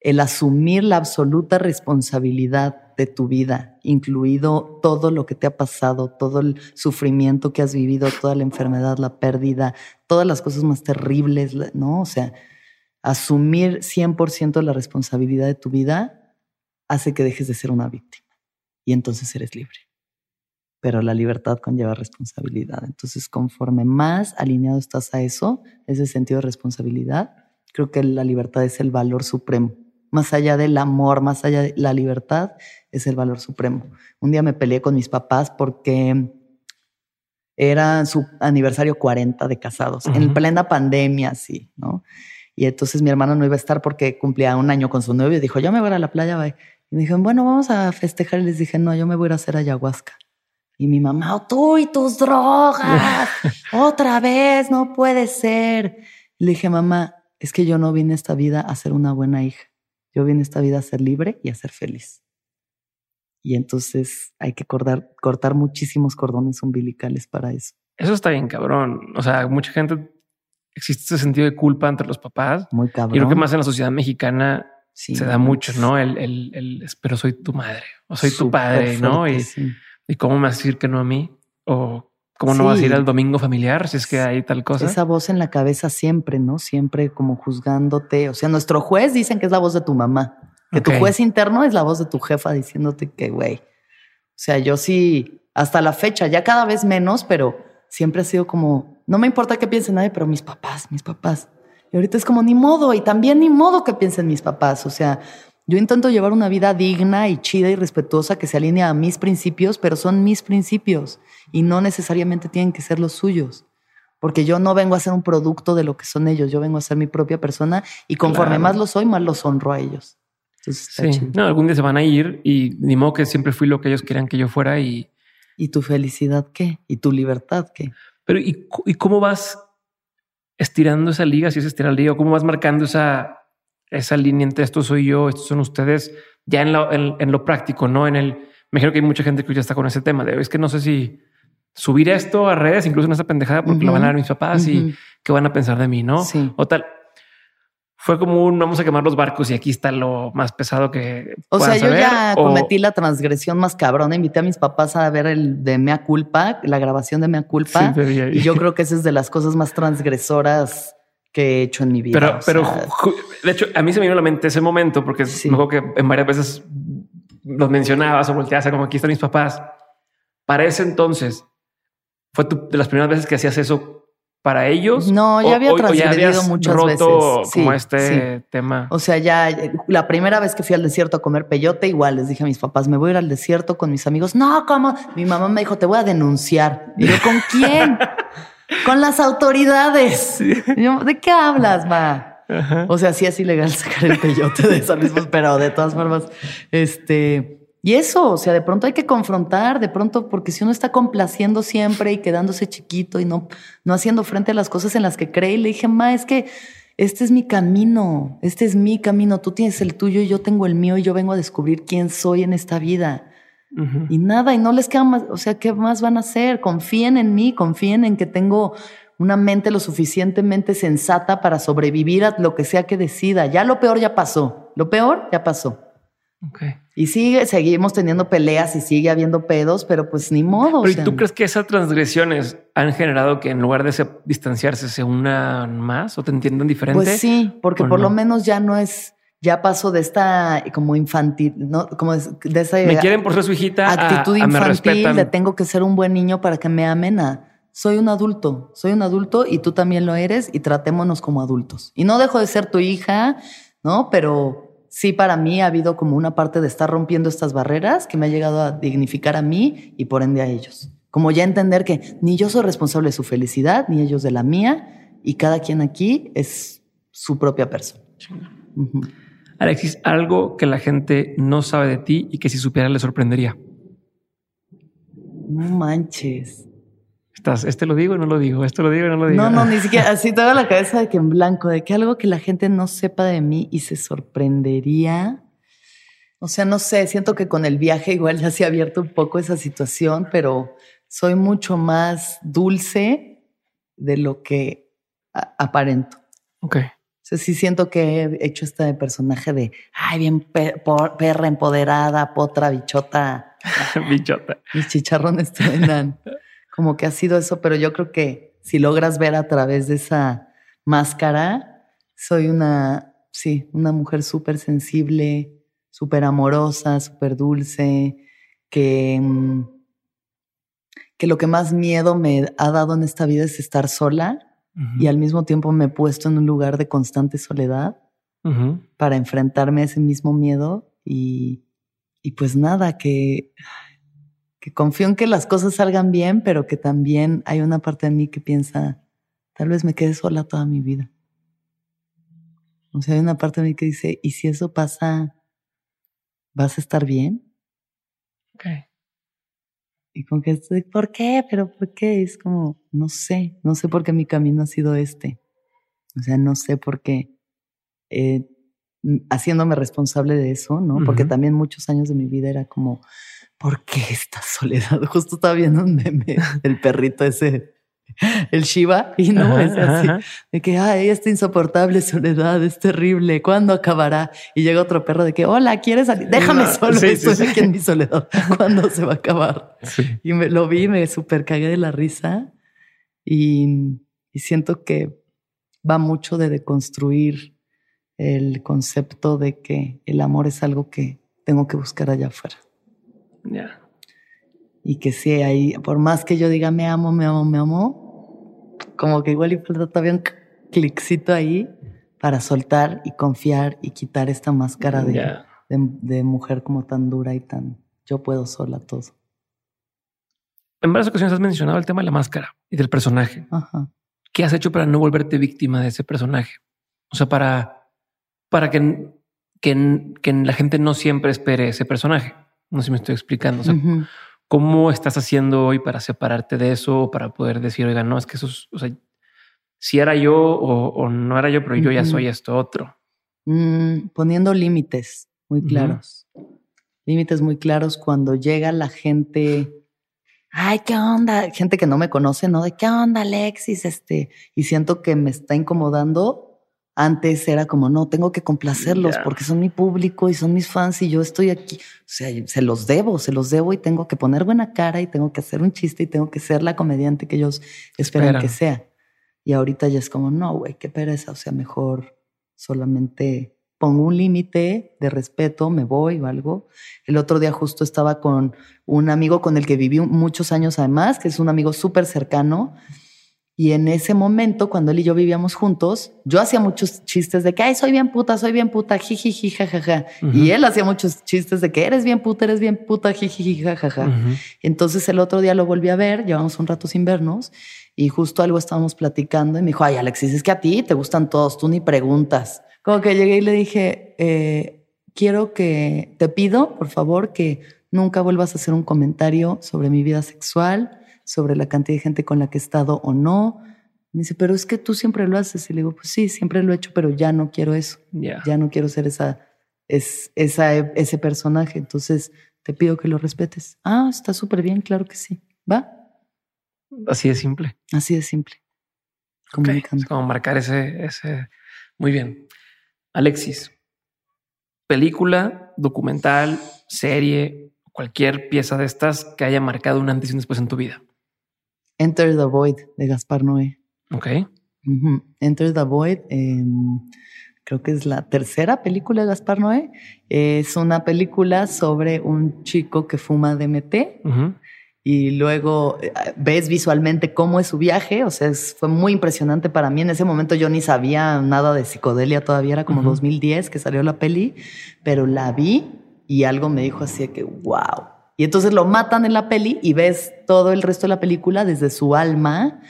el asumir la absoluta responsabilidad de tu vida, incluido todo lo que te ha pasado, todo el sufrimiento que has vivido, toda la enfermedad, la pérdida, todas las cosas más terribles, ¿no? O sea, asumir 100% la responsabilidad de tu vida hace que dejes de ser una víctima y entonces eres libre. Pero la libertad conlleva responsabilidad. Entonces, conforme más alineado estás a eso, ese sentido de responsabilidad, creo que la libertad es el valor supremo. Más allá del amor, más allá de la libertad, es el valor supremo. Un día me peleé con mis papás porque era su aniversario 40 de casados, en plena pandemia, sí, ¿no? Y entonces mi hermano no iba a estar porque cumplía un año con su novio y dijo, yo me voy a ir a la playa, bye. Y me dijeron, bueno, vamos a festejar. Y les dije, no, yo me voy a ir a hacer ayahuasca. Y mi mamá, "Oh, tú y tus drogas, otra vez, no puede ser. Y le dije, mamá, es que yo no vine a esta vida a ser una buena hija. Yo vine a esta vida a ser libre y a ser feliz. Y entonces hay que cortar, cortar muchísimos cordones umbilicales para eso. Eso está bien, cabrón. O sea, mucha gente existe ese sentido de culpa entre los papás. Muy cabrón. Y creo que más en la sociedad mexicana Sí, se da mucho, ¿no? El, el, el, pero soy tu madre o soy tu padre, ¿no? Y, sí. y cómo me vas a decir que no a mí o cómo no vas a ir al domingo familiar si es que hay tal cosa. Esa voz en la cabeza siempre, ¿no? Siempre como juzgándote. O sea, nuestro juez dicen que es la voz de tu mamá. Que tu juez interno es la voz de tu jefa diciéndote que, güey. O sea, yo sí, hasta la fecha, ya cada vez menos, pero siempre ha sido como, no me importa qué piense nadie, pero mis papás, mis papás. Y ahorita es como, ni modo, y también ni modo que piensen mis papás. O sea, yo intento llevar una vida digna y chida y respetuosa que se alinea a mis principios, pero son mis principios y no necesariamente tienen que ser los suyos. Porque yo no vengo a ser un producto de lo que son ellos, yo vengo a ser mi propia persona y conforme Claro. más lo soy, más los honro a ellos. Entonces Sí, chido. no, algún día se van a ir y ni modo que siempre fui lo que ellos querían que yo fuera y, ¿Y tu felicidad qué? ¿Y tu libertad qué? pero ¿y, y cómo vas estirando esa liga? Si es estirar la liga, o cómo vas marcando esa, esa línea entre esto soy yo, estos son ustedes, ya en lo, en, en lo práctico, no en el. Me imagino que hay mucha gente que ya está con ese tema de es que no sé si subir esto a redes, incluso en esa pendejada, porque lo van a ver mis papás y qué van a pensar de mí, no? Sí. O tal. Fue como un vamos a quemar los barcos y aquí está lo más pesado que. O sea, yo saber", ya o- cometí la transgresión más cabrona. Invité a mis papás a ver el de Mea Culpa, la grabación de Mea Culpa. Sí, y yo creo que esa es de las cosas más transgresoras que he hecho en mi vida. Pero, o pero sea, de hecho, a mí se me vino a la mente ese momento porque Sí. acuerdo que en varias veces los mencionabas o volteabas a como aquí están mis papás. Para ese entonces, fue tu- de las primeras veces que hacías eso para ellos. No, ya había transgredido habías muchas roto veces. Sí, como este sí. tema. O sea, ya la primera vez que fui al desierto a comer peyote, igual les dije a mis papás, me voy a ir al desierto con mis amigos. No, ¿cómo? Mi mamá me dijo, te voy a denunciar. Y yo, ¿con quién? con las autoridades. Yo, ¿De qué hablas, ma? Ajá. O sea, sí es ilegal sacar el peyote de esa misma, pero de todas formas, este, y eso, o sea, de pronto hay que confrontar, de pronto, porque si uno está complaciendo siempre y quedándose chiquito y no, no haciendo frente a las cosas en las que cree, y le dije, ma, es que este es mi camino, este es mi camino, tú tienes el tuyo y yo tengo el mío y yo vengo a descubrir quién soy en esta vida. Y nada, y no les queda más, o sea, ¿qué más van a hacer? Confíen en mí, confíen en que tengo una mente lo suficientemente sensata para sobrevivir a lo que sea que decida. Ya lo peor ya pasó. Lo peor ya pasó. Okay. Y sigue, seguimos teniendo peleas y sigue habiendo pedos, pero pues ni modo. Pero ¿y tú crees que esas transgresiones han generado que en lugar de distanciarse se unan más o te entiendan diferente? Pues sí, porque por lo menos ya no es, ya paso de esta como infantil, no como de, esa me quieren por ser su hijita, actitud infantil de tengo que ser un buen niño para que me amen a soy un adulto, soy un adulto y tú también lo eres y tratémonos como adultos. Y no dejo de ser tu hija, ¿no? Pero sí para mí ha habido como una parte de estar rompiendo estas barreras que me ha llegado a dignificar a mí y por ende a ellos. Como ya entender que ni yo soy responsable de su felicidad, ni ellos de la mía, y cada quien aquí es su propia persona. Alexis, algo que la gente no sabe de ti y que si supiera le sorprendería. No manches. Estás, este lo digo y no lo digo, esto lo digo y no lo digo. No, no, ni siquiera así toda la cabeza de que en blanco, de que algo que la gente no sepa de mí y se sorprendería. O sea, no sé, siento que con el viaje igual ya se ha abierto un poco esa situación, pero soy mucho más dulce de lo que aparento. Ok. Sea, sí siento que he hecho este personaje de, ay, bien perra empoderada, potra, bichota. bichota. Mis chicharrones truenan como que ha sido eso, pero yo creo que si logras ver a través de esa máscara, soy una, sí, una mujer súper sensible, súper amorosa, súper dulce, que, mm, que lo que más miedo me ha dado en esta vida es estar sola y al mismo tiempo me he puesto en un lugar de constante soledad para enfrentarme a ese mismo miedo y, y pues nada, que que confío en que las cosas salgan bien, pero que también hay una parte de mí que piensa, tal vez me quede sola toda mi vida. O sea, hay una parte de mí que dice, ¿y si eso pasa, vas a estar bien? Ok. Y con que estoy, ¿por qué? ¿Pero por qué? Es como, no sé, no sé por qué mi camino ha sido este. O sea, no sé por qué, eh, haciéndome responsable de eso, ¿no? Porque también muchos años de mi vida era como, ¿por qué esta soledad? Justo estaba viendo un meme del perrito ese, el Shiva, y no es así, de que, ay, esta insoportable soledad es terrible, ¿cuándo acabará? Y llega otro perro de que, hola, ¿quieres salir? Déjame solo, estoy aquí en mi soledad, ¿cuándo se va a acabar? Y me lo vi, me super cagué de la risa y, y siento que va mucho de deconstruir el concepto de que el amor es algo que tengo que buscar allá afuera. Y que sí, ahí, por más que yo diga me amo, me amo, me amo, como que igual y falta todavía un cliccito ahí para soltar y confiar y quitar esta máscara de, de, mujer como tan dura y tan yo puedo sola todo. En varias ocasiones has mencionado el tema de la máscara y del personaje. ¿Qué has hecho para no volverte víctima de ese personaje? O sea, para, para que, que, que la gente no siempre espere ese personaje. No sé si me estoy explicando. ¿Cómo estás haciendo hoy para separarte de eso, para poder decir, oiga, no, es que eso, o sea, si era yo o, no era yo, pero yo ya soy esto otro? Mm, poniendo límites muy claros. Límites muy claros cuando llega la gente. Ay, ¿qué onda? Gente que no me conoce, ¿no? De qué onda, Alexis, este, y siento que me está incomodando antes era como, no, tengo que complacerlos porque son mi público y son mis fans y yo estoy aquí. O sea, se los debo, se los debo y tengo que poner buena cara y tengo que hacer un chiste y tengo que ser la comediante que ellos esperan que sea. Y ahorita ya es como, no, güey, qué pereza. O sea, mejor solamente pongo un límite de respeto, me voy o algo. El otro día justo estaba con un amigo con el que viví muchos años además, que es un amigo súper cercano y en ese momento, cuando él y yo vivíamos juntos, yo hacía muchos chistes de que, ay, soy bien puta, soy bien puta, jiji, jajaja. Y él hacía muchos chistes de que eres bien puta, eres bien puta, jiji, jajaja. Entonces el otro día lo volví a ver, llevamos un rato sin vernos y justo algo estábamos platicando y me dijo, ay, Alexis, es que a ti te gustan todos, tú ni preguntas. Como que llegué y le dije, eh, quiero que, te pido, por favor, que nunca vuelvas a hacer un comentario sobre mi vida sexual sobre la cantidad de gente con la que he estado o no. Me dice, pero es que tú siempre lo haces. Y le digo, pues sí, siempre lo he hecho, pero ya no quiero eso. Ya no quiero ser esa, es, esa, ese personaje. Entonces te pido que lo respetes. Ah, está súper bien, claro que sí. ¿Va? Así de simple. Así de simple. comunicando. como marcar ese, ese. Muy bien. Alexis, película, documental, serie, cualquier pieza de estas que haya marcado un antes y un después en tu vida. Enter the Void de Gaspar Noé. Ok. Enter the Void. Em, creo que es la tercera película de Gaspar Noé. Es una película sobre un chico que fuma DMT y luego eh, ves visualmente cómo es su viaje. O sea, fue muy impresionante para mí. En ese momento yo ni sabía nada de psicodelia todavía, era como 2010 que salió la peli, pero la vi y algo me dijo así de que, wow. Y entonces lo matan en la peli y ves todo el resto de la película desde su alma,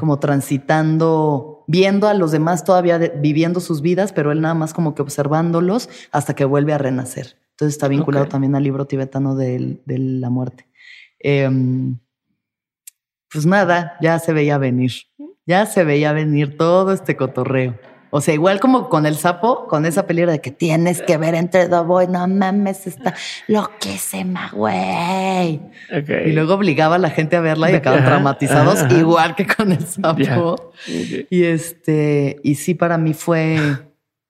como transitando, viendo a los demás todavía viviendo sus vidas, pero él nada más como que observándolos hasta que vuelve a renacer. Entonces está vinculado también al libro tibetano de, de la muerte. Em, pues nada, ya se veía venir, ya se veía venir todo este cotorreo. O sea, igual como con el sapo, con esa película de que tienes que ver entre the boy, no mames, está lo que se me güey. Y luego obligaba a la gente a verla y acaban traumatizados, igual que con el sapo. Y este, y sí, para mí fue,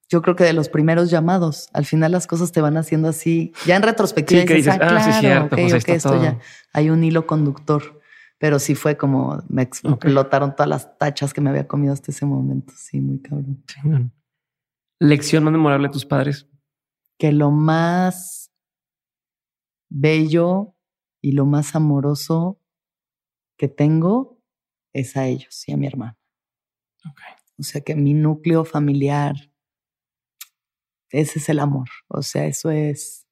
yo creo que de los primeros llamados. Al final las cosas te van haciendo así. Ya en retrospectiva sí, dices, ah, sí, cierto, pues esto ya hay un hilo conductor pero sí fue como me explotaron todas las tachas que me había comido hasta ese momento. Sí, muy cabrón. Lección más memorable de tus padres. Que lo más bello y lo más amoroso que tengo es a ellos y a mi hermana. O sea que mi núcleo familiar, ese es el amor. O sea, eso es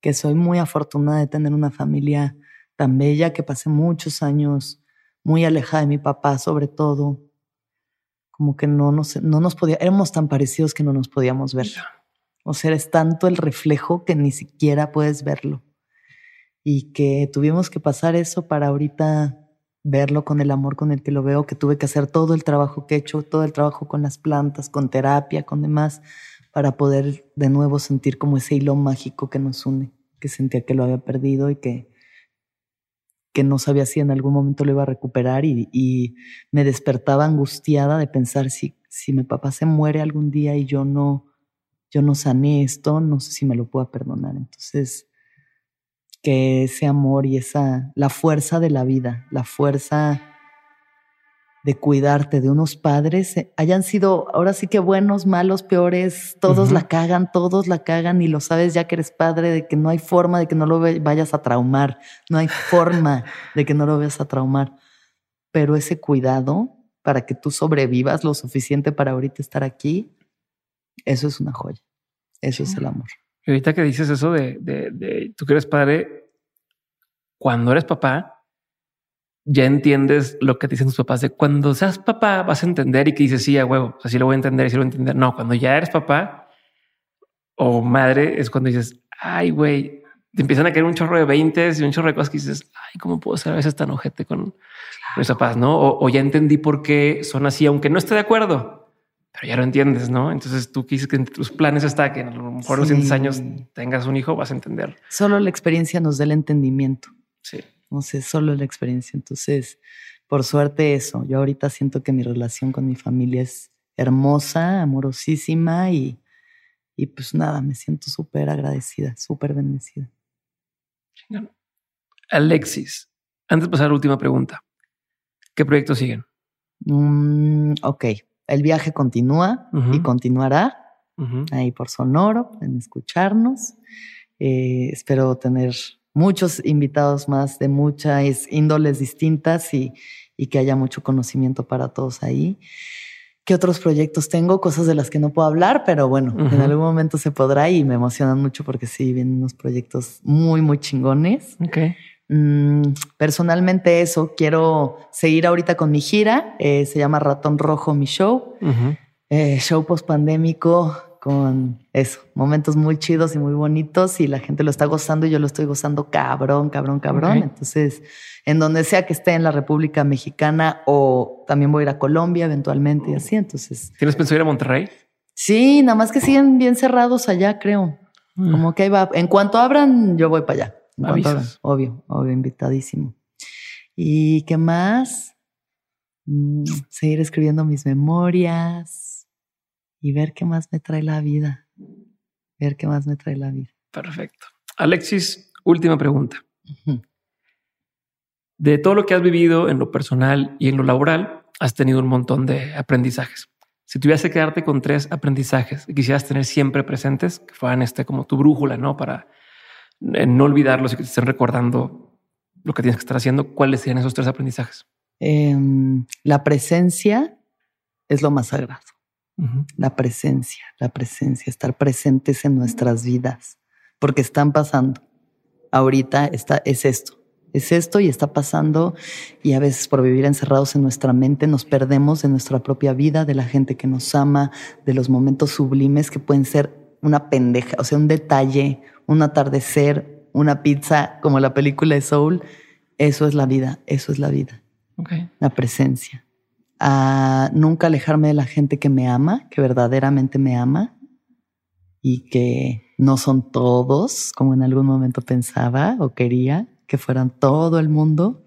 que soy muy afortunada de tener una familia tan bella que pasé muchos años muy alejada de mi papá, sobre todo. Como que no nos, no nos podía, éramos tan parecidos que no nos podíamos ver. O sea, es tanto el reflejo que ni siquiera puedes verlo. Y que tuvimos que pasar eso para ahorita verlo con el amor con el que lo veo, que tuve que hacer todo el trabajo que he hecho, todo el trabajo con las plantas, con terapia, con demás, para poder de nuevo sentir como ese hilo mágico que nos une, que sentía que lo había perdido y que que no sabía si en algún momento lo iba a recuperar y, me despertaba angustiada de pensar si, si mi papá se muere algún día y yo no, yo no sané esto, no sé si me lo pueda perdonar. Entonces, que ese amor y esa, la fuerza de la vida, la fuerza de cuidarte de unos padres, eh, hayan sido ahora sí que buenos, malos, peores, todos la cagan, todos la cagan y lo sabes ya que eres padre, de que no hay forma de que no lo vayas a traumar, no hay forma de que no lo vayas a traumar. Pero ese cuidado para que tú sobrevivas lo suficiente para ahorita estar aquí, eso es una joya. Eso es el amor. Y ahorita que dices eso de, de, de tú que eres padre, cuando eres papá, ya entiendes lo que dicen tus papás de cuando seas papá vas a entender y que dices sí a huevo, así lo voy a entender y sí lo voy a entender. No, cuando ya eres papá o madre es cuando dices ay güey, te empiezan a caer un chorro de 20 y un chorro de cosas que dices ay, cómo puedo ser a veces tan ojete con mis papás, no? O, ya entendí por qué son así, aunque no esté de acuerdo, pero ya lo entiendes, no? Entonces tú quieres que entre tus planes está que a lo mejor los años tengas un hijo, vas a entender. Solo la experiencia nos da el entendimiento. Sí no sé, solo la experiencia. Entonces, por suerte eso, yo ahorita siento que mi relación con mi familia es hermosa, amorosísima y, y pues nada, me siento súper agradecida, súper bendecida. Alexis, antes de pasar a la última pregunta, ¿qué proyectos siguen? Mm, ok, el viaje continúa y continuará ahí por Sonoro, en escucharnos. Eh, espero tener muchos invitados más de muchas índoles distintas y, que haya mucho conocimiento para todos ahí. ¿Qué otros proyectos tengo? Cosas de las que no puedo hablar, pero bueno, en algún momento se podrá y me emocionan mucho porque sí, vienen unos proyectos muy, muy chingones. Mm, personalmente eso, quiero seguir ahorita con mi gira, eh, se llama Ratón Rojo mi show, eh, show post pandémico con eso, momentos muy chidos y muy bonitos y la gente lo está gozando y yo lo estoy gozando cabrón, cabrón, cabrón. Entonces, en donde sea que esté en la República Mexicana o también voy a ir a Colombia eventualmente y así, entonces. ¿Tienes pensado ir a Monterrey? Sí, nada más que siguen bien cerrados allá, creo. Mm. Como que ahí va. En cuanto abran, yo voy para allá. obvio, obvio, invitadísimo. ¿Y qué más? mm, seguir escribiendo mis memorias y ver qué más me trae la vida. Ver qué más me trae la vida. Perfecto. Alexis, última pregunta. De todo lo que has vivido en lo personal y en lo laboral, has tenido un montón de aprendizajes. Si tuvieras que quedarte con tres aprendizajes que quisieras tener siempre presentes, que fueran este como tu brújula, ¿no? Para eh, no olvidarlos y que te estén recordando lo que tienes que estar haciendo, ¿cuáles serían esos tres aprendizajes? Em, la presencia es lo más sagrado. La presencia, la presencia, estar presentes en nuestras vidas, porque están pasando. Ahorita está, es esto, es esto y está pasando y a veces por vivir encerrados en nuestra mente nos perdemos de nuestra propia vida, de la gente que nos ama, de los momentos sublimes que pueden ser una pendeja, o sea, un detalle, un atardecer, una pizza, como la película de Soul. Eso es la vida, eso es la vida. La presencia. A nunca alejarme de la gente que me ama, que verdaderamente me ama y que no son todos, como en algún momento pensaba o quería que fueran todo el mundo.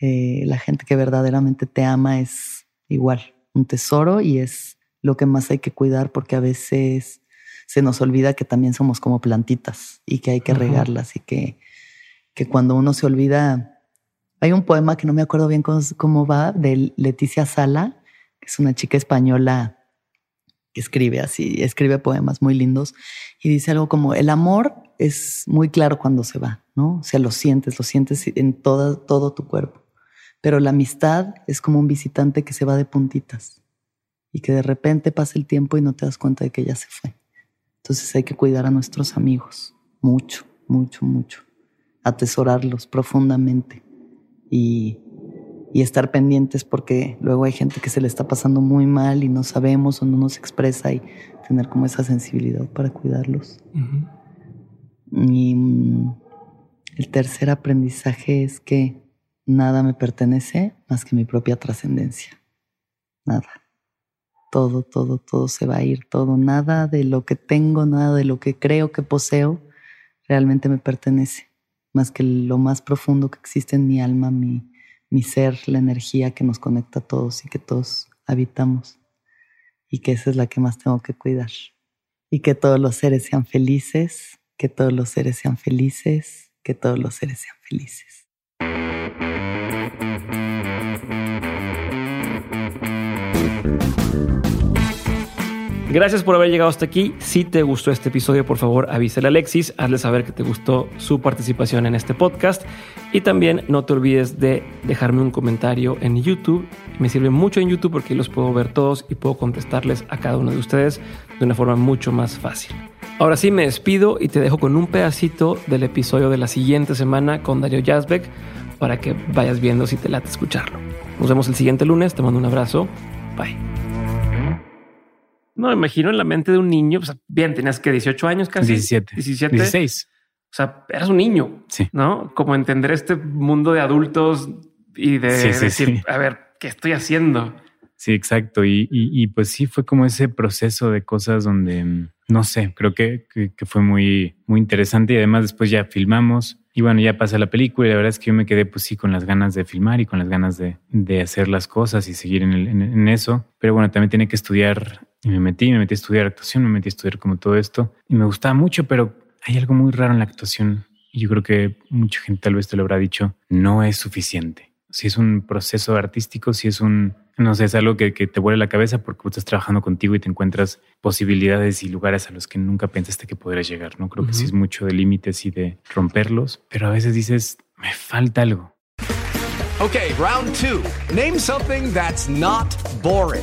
Eh, la gente que verdaderamente te ama es igual, un tesoro y es lo que más hay que cuidar porque a veces se nos olvida que también somos como plantitas y que hay que regarlas y que, que cuando uno se olvida, hay un poema que no me acuerdo bien cómo, va, de Leticia Sala, que es una chica española que escribe así, escribe poemas muy lindos y dice algo como, el amor es muy claro cuando se va, ¿no? O sea, lo sientes, lo sientes en todo, todo tu cuerpo. Pero la amistad es como un visitante que se va de puntitas y que de repente pasa el tiempo y no te das cuenta de que ya se fue. Entonces hay que cuidar a nuestros amigos mucho, mucho, mucho. Atesorarlos profundamente y, y estar pendientes porque luego hay gente que se le está pasando muy mal y no sabemos o no nos expresa y tener como esa sensibilidad para cuidarlos. Y mm, el tercer aprendizaje es que nada me pertenece más que mi propia trascendencia. Nada. Todo, todo, todo se va a ir, todo. Nada de lo que tengo, nada de lo que creo que poseo realmente me pertenece. Más que lo más profundo que existe en mi alma, mi, mi ser, la energía que nos conecta a todos y que todos habitamos. Y que esa es la que más tengo que cuidar. Y que todos los seres sean felices, que todos los seres sean felices, que todos los seres sean felices. Gracias por haber llegado hasta aquí. Si te gustó este episodio, por favor avísale a Alexis, hazle saber que te gustó su participación en este podcast. Y también no te olvides de dejarme un comentario en YouTube. Me sirve mucho en YouTube porque los puedo ver todos y puedo contestarles a cada uno de ustedes de una forma mucho más fácil. Ahora sí me despido y te dejo con un pedacito del episodio de la siguiente semana con Dario Yazbek para que vayas viendo si te late escucharlo. Nos vemos el siguiente lunes, te mando un abrazo, bye. No, imagino en la mente de un niño, pues bien, tenías que 18 años casi. 17. 17. 16. O sea, eras un niño. Sí. ¿No? Como entender este mundo de adultos y de decir, a ver, ¿qué estoy haciendo? Sí, exacto. Y, y, pues sí, fue como ese proceso de cosas donde, mm, no sé, creo que, que, fue muy, muy interesante y además después ya filmamos y bueno, ya pasa la película y la verdad es que yo me quedé pues sí con las ganas de filmar y con las ganas de, de hacer las cosas y seguir en, en, eso. Pero bueno, también tiene que estudiar y me metí, me metí a estudiar actuación, me metí a estudiar como todo esto y me gustaba mucho, pero hay algo muy raro en la actuación y yo creo que mucha gente tal vez te lo habrá dicho, no es suficiente si es un proceso artístico, si es un, no sé, es algo que, te vuela la cabeza porque estás trabajando contigo y te encuentras posibilidades y lugares a los que nunca pensaste que podrías llegar, ¿no? Creo que sí es mucho de límites y de romperlos, pero a veces dices, me falta algo. Ok, round two. Name something that's not boring.